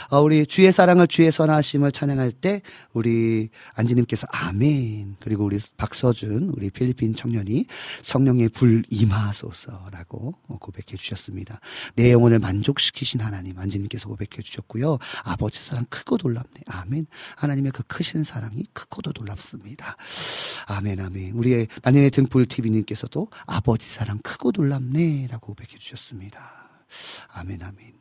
어, 우리 주의 사랑을 주의 선하심을 찬양할 때 우리 안지님께서 아멘. 그리고 우리 박서준, 우리 필리핀 청년이 성령의 불 임하소서라고 고백해 주셨습니다. 내 영혼을 만족시키신 하나님 안지님께서 고백해 주셨고요. 아버지 사랑 크고 놀랍네. 아멘. 하나님의 그 크신 사랑이 크고도 놀랍습니다. 아멘, 아멘. 우리의 난연의 등불 TV님께서도 아버지 사랑 크고 놀랍네. 라고 고백해 주셨습니다. 아멘, 아멘.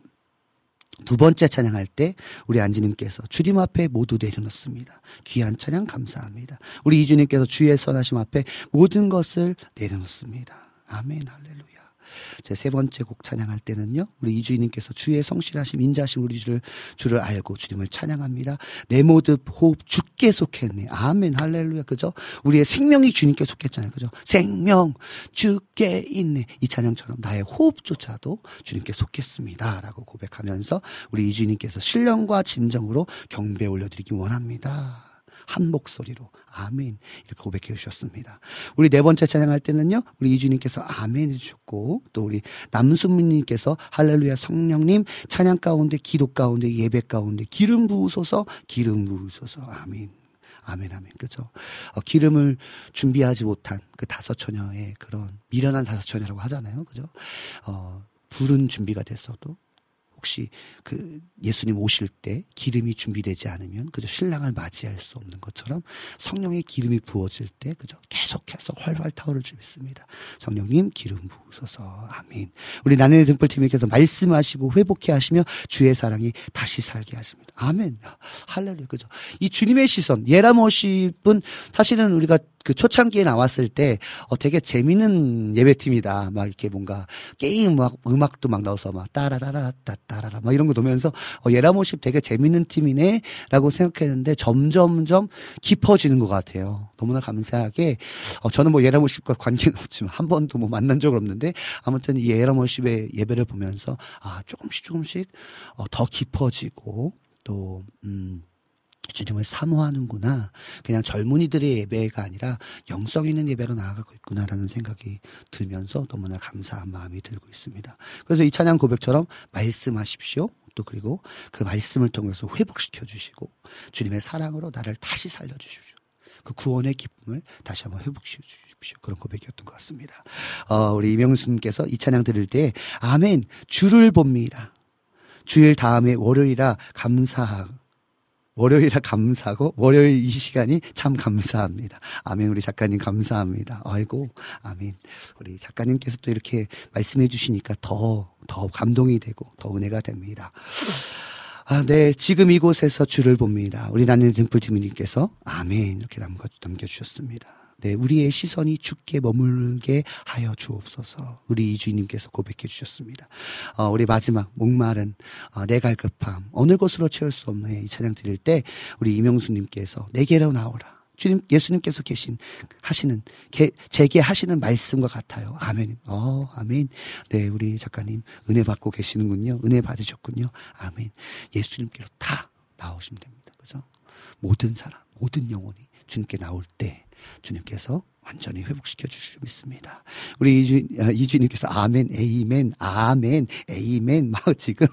두 번째 찬양할 때 우리 안지님께서 주님 앞에 모두 내려놓습니다. 귀한 찬양 감사합니다. 우리 이주님께서 주의 선하심 앞에 모든 것을 내려놓습니다. 아멘 할렐루야. 제 세 번째 곡 찬양할 때는요. 우리 이주인님께서 주의 성실하심 인자심 우리 주를 주를 알고 주님을 찬양합니다. 내 모든 호흡 주께 속했네. 아멘 할렐루야. 그죠? 우리의 생명이 주님께 속했잖아요. 그죠? 생명 주께 있네. 이 찬양처럼 나의 호흡조차도 주님께 속했습니다라고 고백하면서 우리 이주인님께서 신령과 진정으로 경배 올려드리기 원합니다. 한 목소리로 아멘 이렇게 고백해 주셨습니다. 우리 네 번째 찬양할 때는요. 우리 이주님께서 아멘 해주셨고 또 우리 남순민님께서 할렐루야 성령님 찬양 가운데 기도 가운데 예배 가운데 기름 부으소서 기름 부으소서 아멘. 아멘, 아멘. 그죠? 어, 기름을 준비하지 못한 그 다섯 처녀의 그런 미련한 다섯 처녀라고 하잖아요. 그죠? 어, 불은 준비가 됐어도 혹시 그 예수님 오실 때 기름이 준비되지 않으면 그저 신랑을 맞이할 수 없는 것처럼 성령의 기름이 부어질 때 그저 계속해서 활활 타오를 주겠습니다. 성령님 기름 부으소서 아멘. 우리 나는 등불팀님께서 말씀하시고 회복해 하시며 주의 사랑이 다시 살게 하십니다. 아멘. 할렐루야. 그죠? 이 주님의 시선 예라모십은 사실은 우리가 그 초창기에 나왔을 때 어, 되게 재밌는 예배팀이다. 막 이렇게 뭔가 게임 막 음악도 막 넣어서 막 따라라라 따따라라 막 이런 거 넣으면서 어, 예라모십 되게 재밌는 팀이네라고 생각했는데 점점점 깊어지는 것 같아요. 너무나 감사하게 어, 저는 뭐 예라모십과 관계는 없지만 한 번도 뭐 만난 적은 없는데 아무튼 이 예라모십의 예배를 보면서 아 조금씩 조금씩 어, 더 깊어지고 또 음. 주님을 사모하는구나. 그냥 젊은이들의 예배가 아니라 영성 있는 예배로 나아가고 있구나라는 생각이 들면서 너무나 감사한 마음이 들고 있습니다. 그래서 이 찬양 고백처럼 말씀하십시오. 또 그리고 그 말씀을 통해서 회복시켜 주시고 주님의 사랑으로 나를 다시 살려 주십시오. 그 구원의 기쁨을 다시 한번 회복시켜 주십시오. 그런 고백이었던 것 같습니다. 어, 우리 이명수님께서 이 찬양 들을 때 아멘 주를 봅니다. 주일 다음에 월요일이라 감사하고 월요일이라 감사하고 월요일 이 시간이 참 감사합니다. 아멘 우리 작가님 감사합니다. 아이고 아멘 우리 작가님께서 또 이렇게 말씀해 주시니까 더더 감동이 되고 더 은혜가 됩니다. 아, 네. 지금 이곳에서 주를 봅니다. 우리 나는 등불 팀님께서 아멘 이렇게 남겨, 남겨주셨습니다. 네, 우리의 시선이 죽게 머물게 하여 주옵소서. 우리 이주님께서 고백해 주셨습니다. 어, 우리 마지막 목마른 어, 내 갈급함 어느 곳으로 채울 수 없네 이 찬양 드릴 때 우리 이명수님께서 내게로 나오라. 주님 예수님께서 계신 하시는 게, 제게 하시는 말씀과 같아요. 아멘. 어, 아멘. 네, 우리 작가님 은혜 받고 계시는군요. 은혜 받으셨군요. 아멘. 예수님께로 다 나오시면 됩니다. 그죠? 모든 사람, 모든 영혼이 주님께 나올 때 주님께서 완전히 회복시켜 주실 믿습니다. 우리 이주, 아, 이주님께서 아멘, 에이멘, 아멘, 에이멘, 막 지금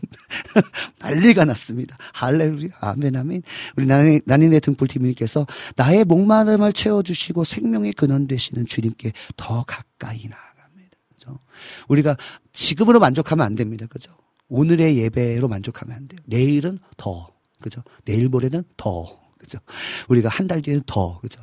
난리가 났습니다. 할렐루야, 아멘, 아멘. 우리 나니네 등불팀님께서 나의 목마름을 채워주시고 생명의 근원 되시는 주님께 더 가까이 나아갑니다. 그죠? 우리가 지금으로 만족하면 안 됩니다. 그죠? 오늘의 예배로 만족하면 안 돼요. 내일은 더. 그죠? 내일 모레는 더. 그죠? 우리가 한 달 뒤에는 더, 그죠?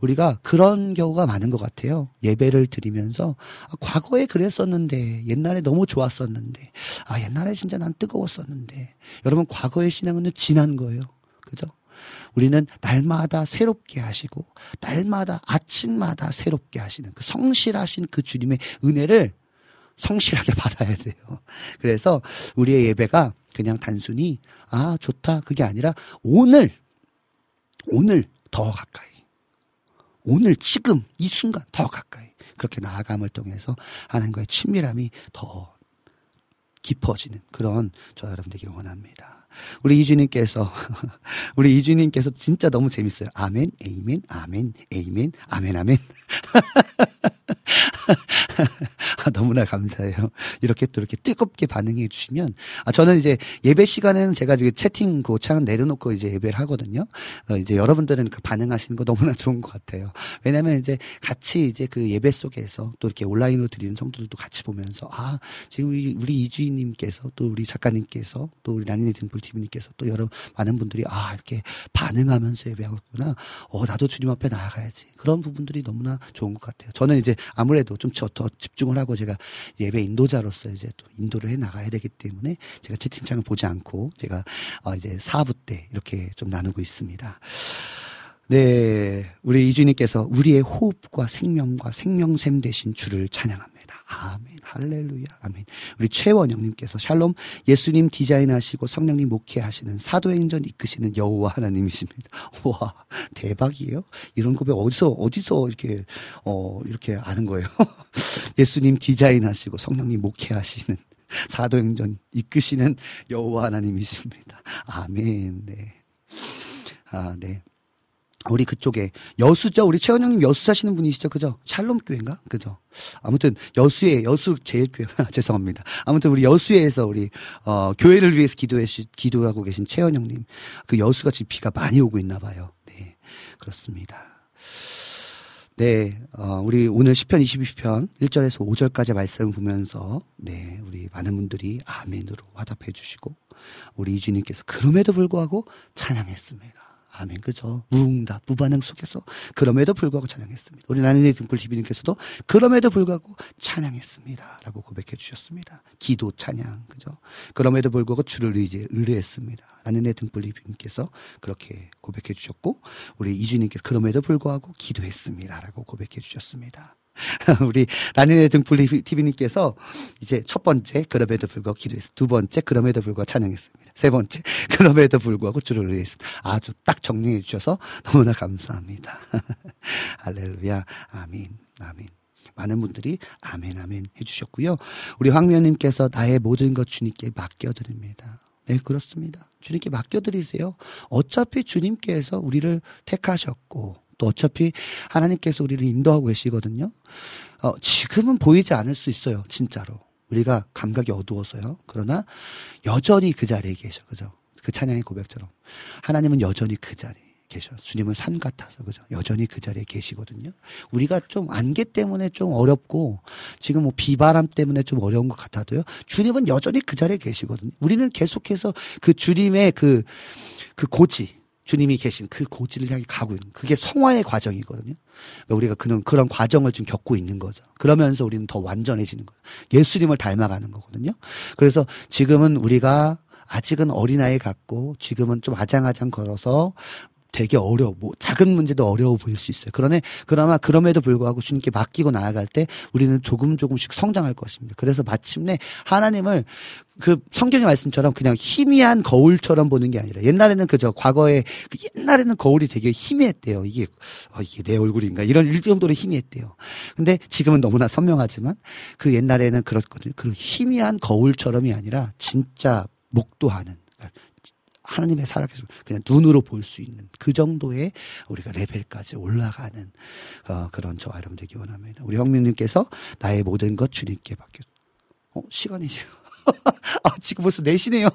우리가 그런 경우가 많은 것 같아요. 예배를 드리면서, 아, 과거에 그랬었는데, 옛날에 너무 좋았었는데, 아, 옛날에 진짜 난 뜨거웠었는데. 여러분, 과거의 신앙은 지난 거예요. 그죠? 우리는 날마다 새롭게 하시고, 날마다 아침마다 새롭게 하시는 그 성실하신 그 주님의 은혜를 성실하게 받아야 돼요. 그래서 우리의 예배가 그냥 단순히, 아, 좋다. 그게 아니라, 오늘, 오늘 더 가까이. 오늘 지금 이 순간 더 가까이. 그렇게 나아감을 통해서 하나님과의 친밀함이 더 깊어지는 그런 저 여러분 되기를 원합니다. 우리 이주님께서 우리 이주님께서 진짜 너무 재밌어요. 아멘, 에이멘, 아멘, 에이멘, 아멘, 아멘. 너무나 감사해요. 이렇게 또 이렇게 뜨겁게 반응해 주시면, 아, 저는 이제 예배 시간에는 제가 지금 채팅 그창 내려놓고 이제 예배를 하거든요. 어, 이제 여러분들은 그 반응하시는 거 너무나 좋은 것 같아요. 왜냐면 이제 같이 이제 그 예배 속에서 또 이렇게 온라인으로 드리는 성도들도 같이 보면서, 아, 지금 우리, 우리 이주인님께서 또 우리 작가님께서 또 우리 나니네 등불TV님께서 또 여러 많은 분들이 아, 이렇게 반응하면서 예배하고 있구나. 어, 나도 주님 앞에 나아가야지. 그런 부분들이 너무나 좋은 것 같아요. 저는 이제 아무래도 좀 더 집중을 하고 제가 예배 인도자로서 이제 또 인도를 해 나가야 되기 때문에 제가 채팅창을 보지 않고 제가 어 이제 사부 때 이렇게 좀 나누고 있습니다. 네, 우리 이주님께서 우리의 호흡과 생명과 생명샘 되신 주를 찬양합니다. 아멘, 할렐루야, 아멘. 우리 최원영님께서 샬롬 예수님 디자인하시고 성령님 목회하시는 사도행전 이끄시는 여호와 하나님이십니다. 와, 대박이에요. 이런 고백 어디서 어디서 이렇게 어 이렇게 아는 거예요? 예수님 디자인하시고 성령님 목회하시는 사도행전 이끄시는 여호와 하나님이십니다. 아멘. 네. 아, 네. 우리 그쪽에 여수죠. 우리 최원영님 여수 사시는 분이시죠, 그죠? 샬롬 교회인가, 그죠? 아무튼 여수에 여수 제일교회 죄송합니다. 아무튼 우리 여수에서 우리 어 교회를 위해서 기도해 기도하고 계신 최원영님 그 여수가 지금 비가 많이 오고 있나 봐요. 네, 그렇습니다. 네, 어, 우리 오늘 10편 22편 1절에서 5절까지 말씀을 보면서, 네, 우리 많은 분들이 아멘으로 화답해 주시고, 우리 이주님께서 그럼에도 불구하고 찬양했습니다. 아멘, 그죠? 무응답, 무반응 속에서 그럼에도 불구하고 찬양했습니다. 우리 나는의 등불 TV님께서도 그럼에도 불구하고 찬양했습니다. 라고 고백해 주셨습니다. 기도 찬양, 그죠? 그럼에도 불구하고 주를 의지, 의뢰했습니다. 나는의 등불 TV님께서 그렇게 고백해 주셨고, 우리 이주님께서 그럼에도 불구하고 기도했습니다. 라고 고백해 주셨습니다. 우리 라니네 등불 TV님께서 이제 첫 번째 그럼에도 불구하고 기도했습니다. 두 번째 그럼에도 불구하고 찬양했습니다. 세 번째 그럼에도 불구하고 주를 의했습니다. 아주 딱 정리해 주셔서 너무나 감사합니다. 할렐루야 아멘 아멘. 많은 분들이 아멘 아멘 해주셨고요. 우리 황미연님께서 나의 모든 것 주님께 맡겨드립니다. 네 그렇습니다. 주님께 맡겨드리세요. 어차피 주님께서 우리를 택하셨고 또 어차피 하나님께서 우리를 인도하고 계시거든요. 어, 지금은 보이지 않을 수 있어요. 진짜로. 우리가 감각이 어두워서요. 그러나 여전히 그 자리에 계셔. 그죠? 그 찬양의 고백처럼. 하나님은 여전히 그 자리에 계셔. 주님은 산 같아서. 그죠? 여전히 그 자리에 계시거든요. 우리가 좀 안개 때문에 좀 어렵고 지금 뭐 비바람 때문에 좀 어려운 것 같아도요. 주님은 여전히 그 자리에 계시거든요. 우리는 계속해서 그 주님의 그, 그 고지, 주님이 계신 그 고지를 향해 가고 있는 그게 성화의 과정이거든요. 그러니까 우리가 그런 그런 과정을 지금 겪고 있는 거죠. 그러면서 우리는 더 완전해지는 거예요. 예수님을 닮아가는 거거든요. 그래서 지금은 우리가 아직은 어린아이 같고 지금은 좀 아장아장 걸어서 되게 어려워. 뭐 작은 문제도 어려워 보일 수 있어요. 그러네 그나마 그럼에도 불구하고 주님께 맡기고 나아갈 때 우리는 조금 조금씩 성장할 것입니다. 그래서 마침내 하나님을 그 성경의 말씀처럼 그냥 희미한 거울처럼 보는 게 아니라 옛날에는 그저 과거에 그 옛날에는 거울이 되게 희미했대요. 이게 어, 이게 내 얼굴인가 이런 일 정도로 희미했대요. 근데 지금은 너무나 선명하지만 그 옛날에는 그렇거든요. 그 희미한 거울처럼이 아니라 진짜 목도하는 하나님의 살아계신 그냥 눈으로 볼 수 있는 그 정도의 우리가 레벨까지 올라가는 어, 그런 저와 여러분 되기 원합니다. 우리 형민님께서 나의 모든 것 주님께 맡겨. 어 시간이 아, 지금 벌써 4시네요.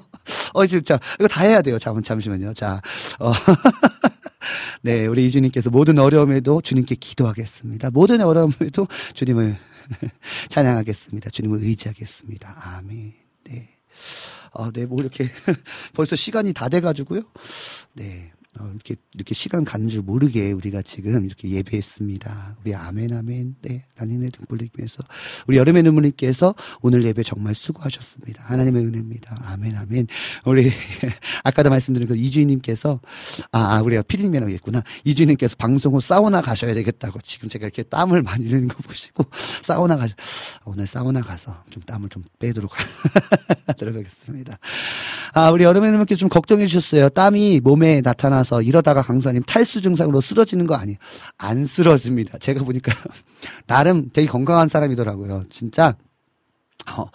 어, 지금, 자, 이거 다 해야 돼요. 잠, 잠시만요. 자, 어. 네, 우리 이주님께서 모든 어려움에도 주님께 기도하겠습니다. 모든 어려움에도 주님을 찬양하겠습니다. 주님을 의지하겠습니다. 아멘. 네. 아, 네, 뭐 이렇게 벌써 시간이 다 돼가지고요. 네. 어, 이렇게, 이렇게 시간 가는 줄 모르게 우리가 지금 이렇게 예배했습니다. 우리 아멘, 아멘. 네. 라니네 등불님께서, 우리 여름의 눈물님께서 오늘 예배 정말 수고하셨습니다. 하나님의 은혜입니다. 아멘, 아멘. 우리, 아까도 말씀드린 그 이주인님께서, 아, 아 우리가 피디님이라고 했구나. 이주인님께서 방송 후 사우나 가셔야 되겠다고 지금 제가 이렇게 땀을 많이 흘리는 거 보시고, 사우나 가서, 오늘 사우나 가서 좀 땀을 좀 빼도록 들어가겠습니다. 아, 우리 여름의 눈물께 좀 걱정해 주셨어요. 땀이 몸에 나타나 나서 이러다가 강사님 탈수 증상으로 쓰러지는 거 아니에요. 안 쓰러집니다. 제가 보니까 나름 되게 건강한 사람이더라고요. 진짜 어,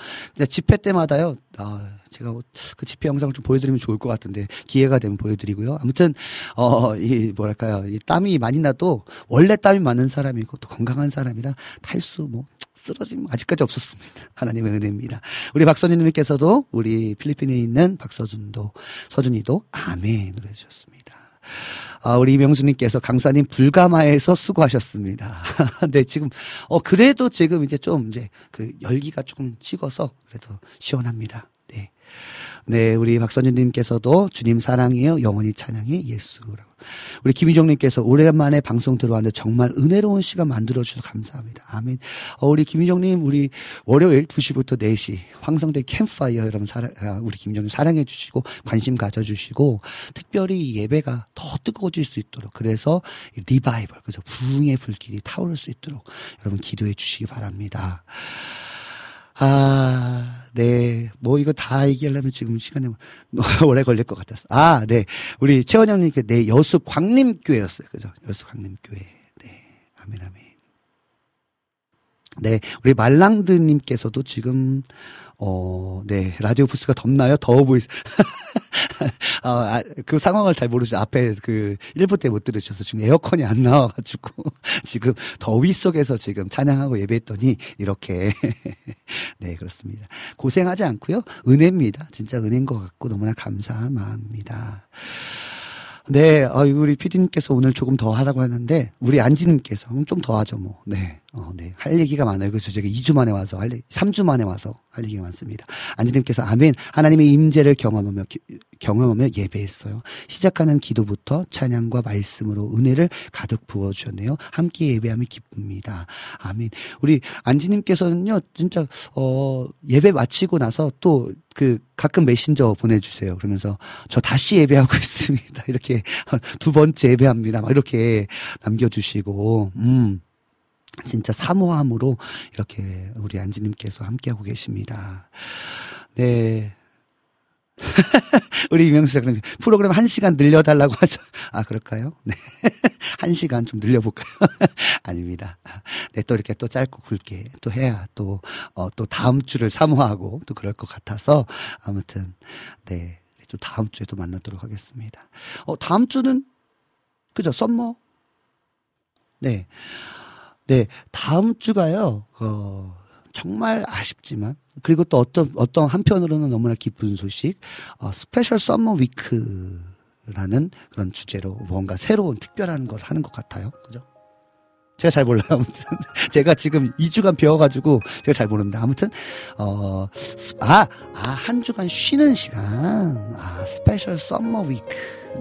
집회 때마다요. 아, 제가 그 집회 영상을 좀 보여드리면 좋을 것 같은데 기회가 되면 보여드리고요. 아무튼 어 이 뭐랄까요, 이 땀이 많이 나도 원래 땀이 많은 사람이고 또 건강한 사람이라 탈수 뭐 쓰러짐 아직까지 없었습니다. 하나님의 은혜입니다. 우리 박선희님께서도 우리 필리핀에 있는 박서준도 서준이도 아멘으로 해주셨습니다. 아, 우리 이명수님께서 강사님 불가마에서 수고하셨습니다. 네, 지금, 어, 그래도 지금 이제 좀 이제 그 열기가 조금 식어서 그래도 시원합니다. 네. 네, 우리 박선진님께서도 주님 사랑해요. 영원히 찬양해 예수라고. 우리 김희정님께서 오랜만에 방송 들어왔는데 정말 은혜로운 시간 만들어주셔서 감사합니다. 아멘. 어, 우리 김희정님, 우리 월요일 2시부터 4시 황성대 캠파이어 여러분 사랑, 아, 우리 김희정님 사랑해 주시고 관심 가져주시고 특별히 예배가 더 뜨거워질 수 있도록 그래서 리바이벌, 그죠? 부흥의 불길이 타오를 수 있도록 여러분 기도해 주시기 바랍니다. 아, 네. 뭐 이거 다 얘기하려면 지금 시간이 오래 걸릴 것 같았어. 아, 네. 우리 최원영님께 네, 여수 광림교회였어요. 그죠? 여수 광림교회. 네. 아멘, 아멘. 네. 우리 말랑드님께서도 지금, 어, 네. 라디오 부스가 덥나요? 더워 보이, 어, 아, 그 상황을 잘 모르죠. 앞에 그 1부 때 못 들으셔서 지금 에어컨이 안 나와가지고 지금 더위 속에서 지금 찬양하고 예배했더니 이렇게 네 그렇습니다. 고생하지 않고요. 은혜입니다. 진짜 은혜인 것 같고 너무나 감사한 마음입니다. 네, 어, 우리 피디님께서 오늘 조금 더 하라고 하는데, 우리 안지님께서, 좀 더 하죠, 뭐. 네, 어, 네. 할 얘기가 많아요. 그래서 제가 2주 만에 와서, 할, 얘기, 3주 만에 와서 할 얘기가 많습니다. 안지님께서, 아멘. 하나님의 임재를 경험하며, 기- 경험하며 예배했어요. 시작하는 기도부터 찬양과 말씀으로 은혜를 가득 부어주셨네요. 함께 예배함이 기쁩니다. 아멘. 우리 안지님께서는요, 진짜, 어, 예배 마치고 나서 또 그 가끔 메신저 보내주세요. 그러면서 저 다시 예배하고 있습니다. 이렇게 두 번째 예배합니다. 막 이렇게 남겨주시고, 음. 진짜 사모함으로 이렇게 우리 안지님께서 함께하고 계십니다. 네. 우리 이명수 작가님, 프로그램 한 시간 늘려달라고 하죠. 아, 그럴까요? 네. 한 시간 좀 늘려볼까요? 아닙니다. 네, 또 이렇게 또 짧고 굵게 또 해야 또, 어, 또 다음 주를 사모하고 또 그럴 것 같아서 아무튼, 네. 좀 다음 주에 또 만나도록 하겠습니다. 어, 다음 주는, 그죠? summer? 네. 네. 다음 주가요, 어, 정말 아쉽지만, 그리고 또 어떤, 어떤 한편으로는 너무나 기쁜 소식, 어, special summer week라는 그런 주제로 뭔가 새로운 특별한 걸 하는 것 같아요. 그죠? 제가 잘 몰라요. 아무튼. 제가 지금 2주간 배워가지고 제가 잘 모릅니다. 아무튼, 어, 스- 아, 아, 한 주간 쉬는 시간. 아, special summer week.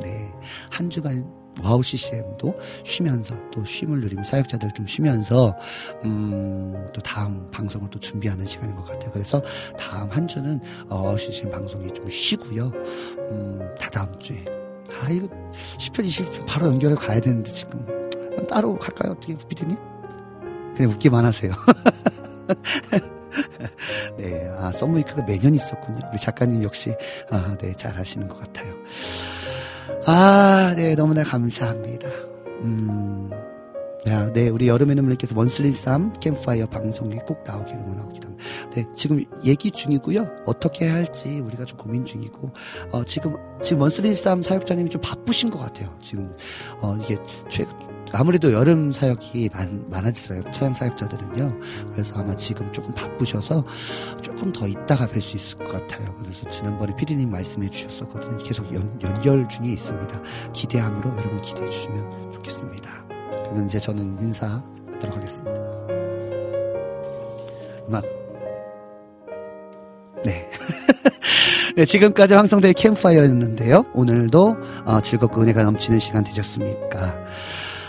네. 한 주간 와우 CCM도 쉬면서 또 쉼을 누리면 사역자들 좀 쉬면서 음, 또 다음 방송을 또 준비하는 시간인 것 같아요. 그래서 다음 한 주는 어, CCM 방송이 좀 쉬고요. 음, 다 다음 주에. 아, 이거 10편, 20편 바로 연결을 가야 되는데 지금 따로 할까요? 어떻게, 피디님? 그냥 웃기만 하세요. 네, 아, summer week가 매년 있었군요. 우리 작가님 역시, 아, 네, 잘 하시는 것 같아요. 아, 네, 너무나 감사합니다. 음, 네, 네, 우리 여름의 눈물님께서 원슬린 쌈 캠파이어 방송에 꼭 나오기를 원하고 기도 합니다. 네, 지금 얘기 중이고요. 어떻게 해야 할지 우리가 좀 고민 중이고, 어, 지금, 지금 원슬린 쌈 사역자님이 좀 바쁘신 것 같아요. 지금, 어, 이게 최, 아무래도 여름 사역이 많, 많아지어요. 차양 사역자들은요. 그래서 아마 지금 조금 바쁘셔서 조금 더 있다가 뵐 수 있을 것 같아요. 그래서 지난번에 피디님 말씀해 주셨었거든요. 계속 연, 연결 중에 있습니다. 기대함으로 여러분 기대해 주시면 좋겠습니다. 그러면 이제 저는 인사하도록 하겠습니다. 음악. 네. 네, 지금까지 황성대의 캠파이어였는데요. 오늘도 어, 즐겁고 은혜가 넘치는 시간 되셨습니까?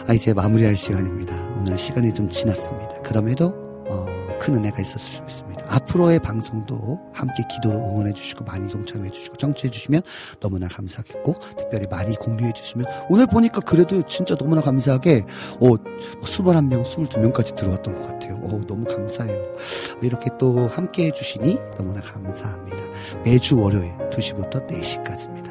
아, 이제 마무리할 시간입니다. 오늘 시간이 좀 지났습니다. 그럼에도 어, 큰 은혜가 있었을 수 있습니다. 앞으로의 방송도 함께 기도로 응원해 주시고 많이 동참해 주시고 청취해 주시면 너무나 감사하겠고 특별히 많이 공유해 주시면 오늘 보니까 그래도 진짜 너무나 감사하게 어, 스물 한 명, 스물두 명까지 들어왔던 것 같아요. 어, 너무 감사해요. 이렇게 또 함께 해 주시니 너무나 감사합니다. 매주 월요일 2시부터 4시까지입니다.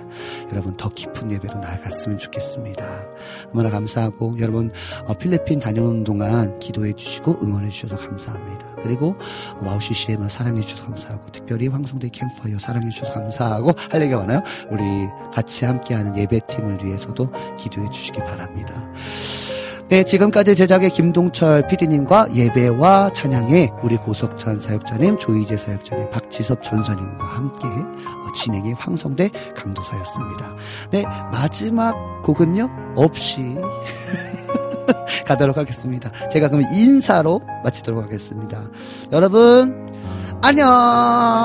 여러분 더 깊은 예배로 나아갔으면 좋겠습니다. 너무나 감사하고 여러분 어, 필리핀 다녀오는 동안 기도해 주시고 응원해 주셔서 감사합니다. 그리고 와우 CCM을 사랑해 주셔서 감사하고 특별히 황성대 캠프파이어 사랑해 주셔서 감사하고 할 얘기가 많아요. 우리 같이 함께하는 예배팀을 위해서도 기도해 주시기 바랍니다. 네, 지금까지 제작의 김동철 PD님과 예배와 찬양의 우리 고석찬 사역자님, 조희재 사역자님, 박지섭 전도사님과 함께 어, 진행의 황성대 강도사였습니다. 네, 마지막 곡은요, 없이 가도록 하겠습니다. 제가 그럼 인사로 마치도록 하겠습니다. 여러분, 안녕!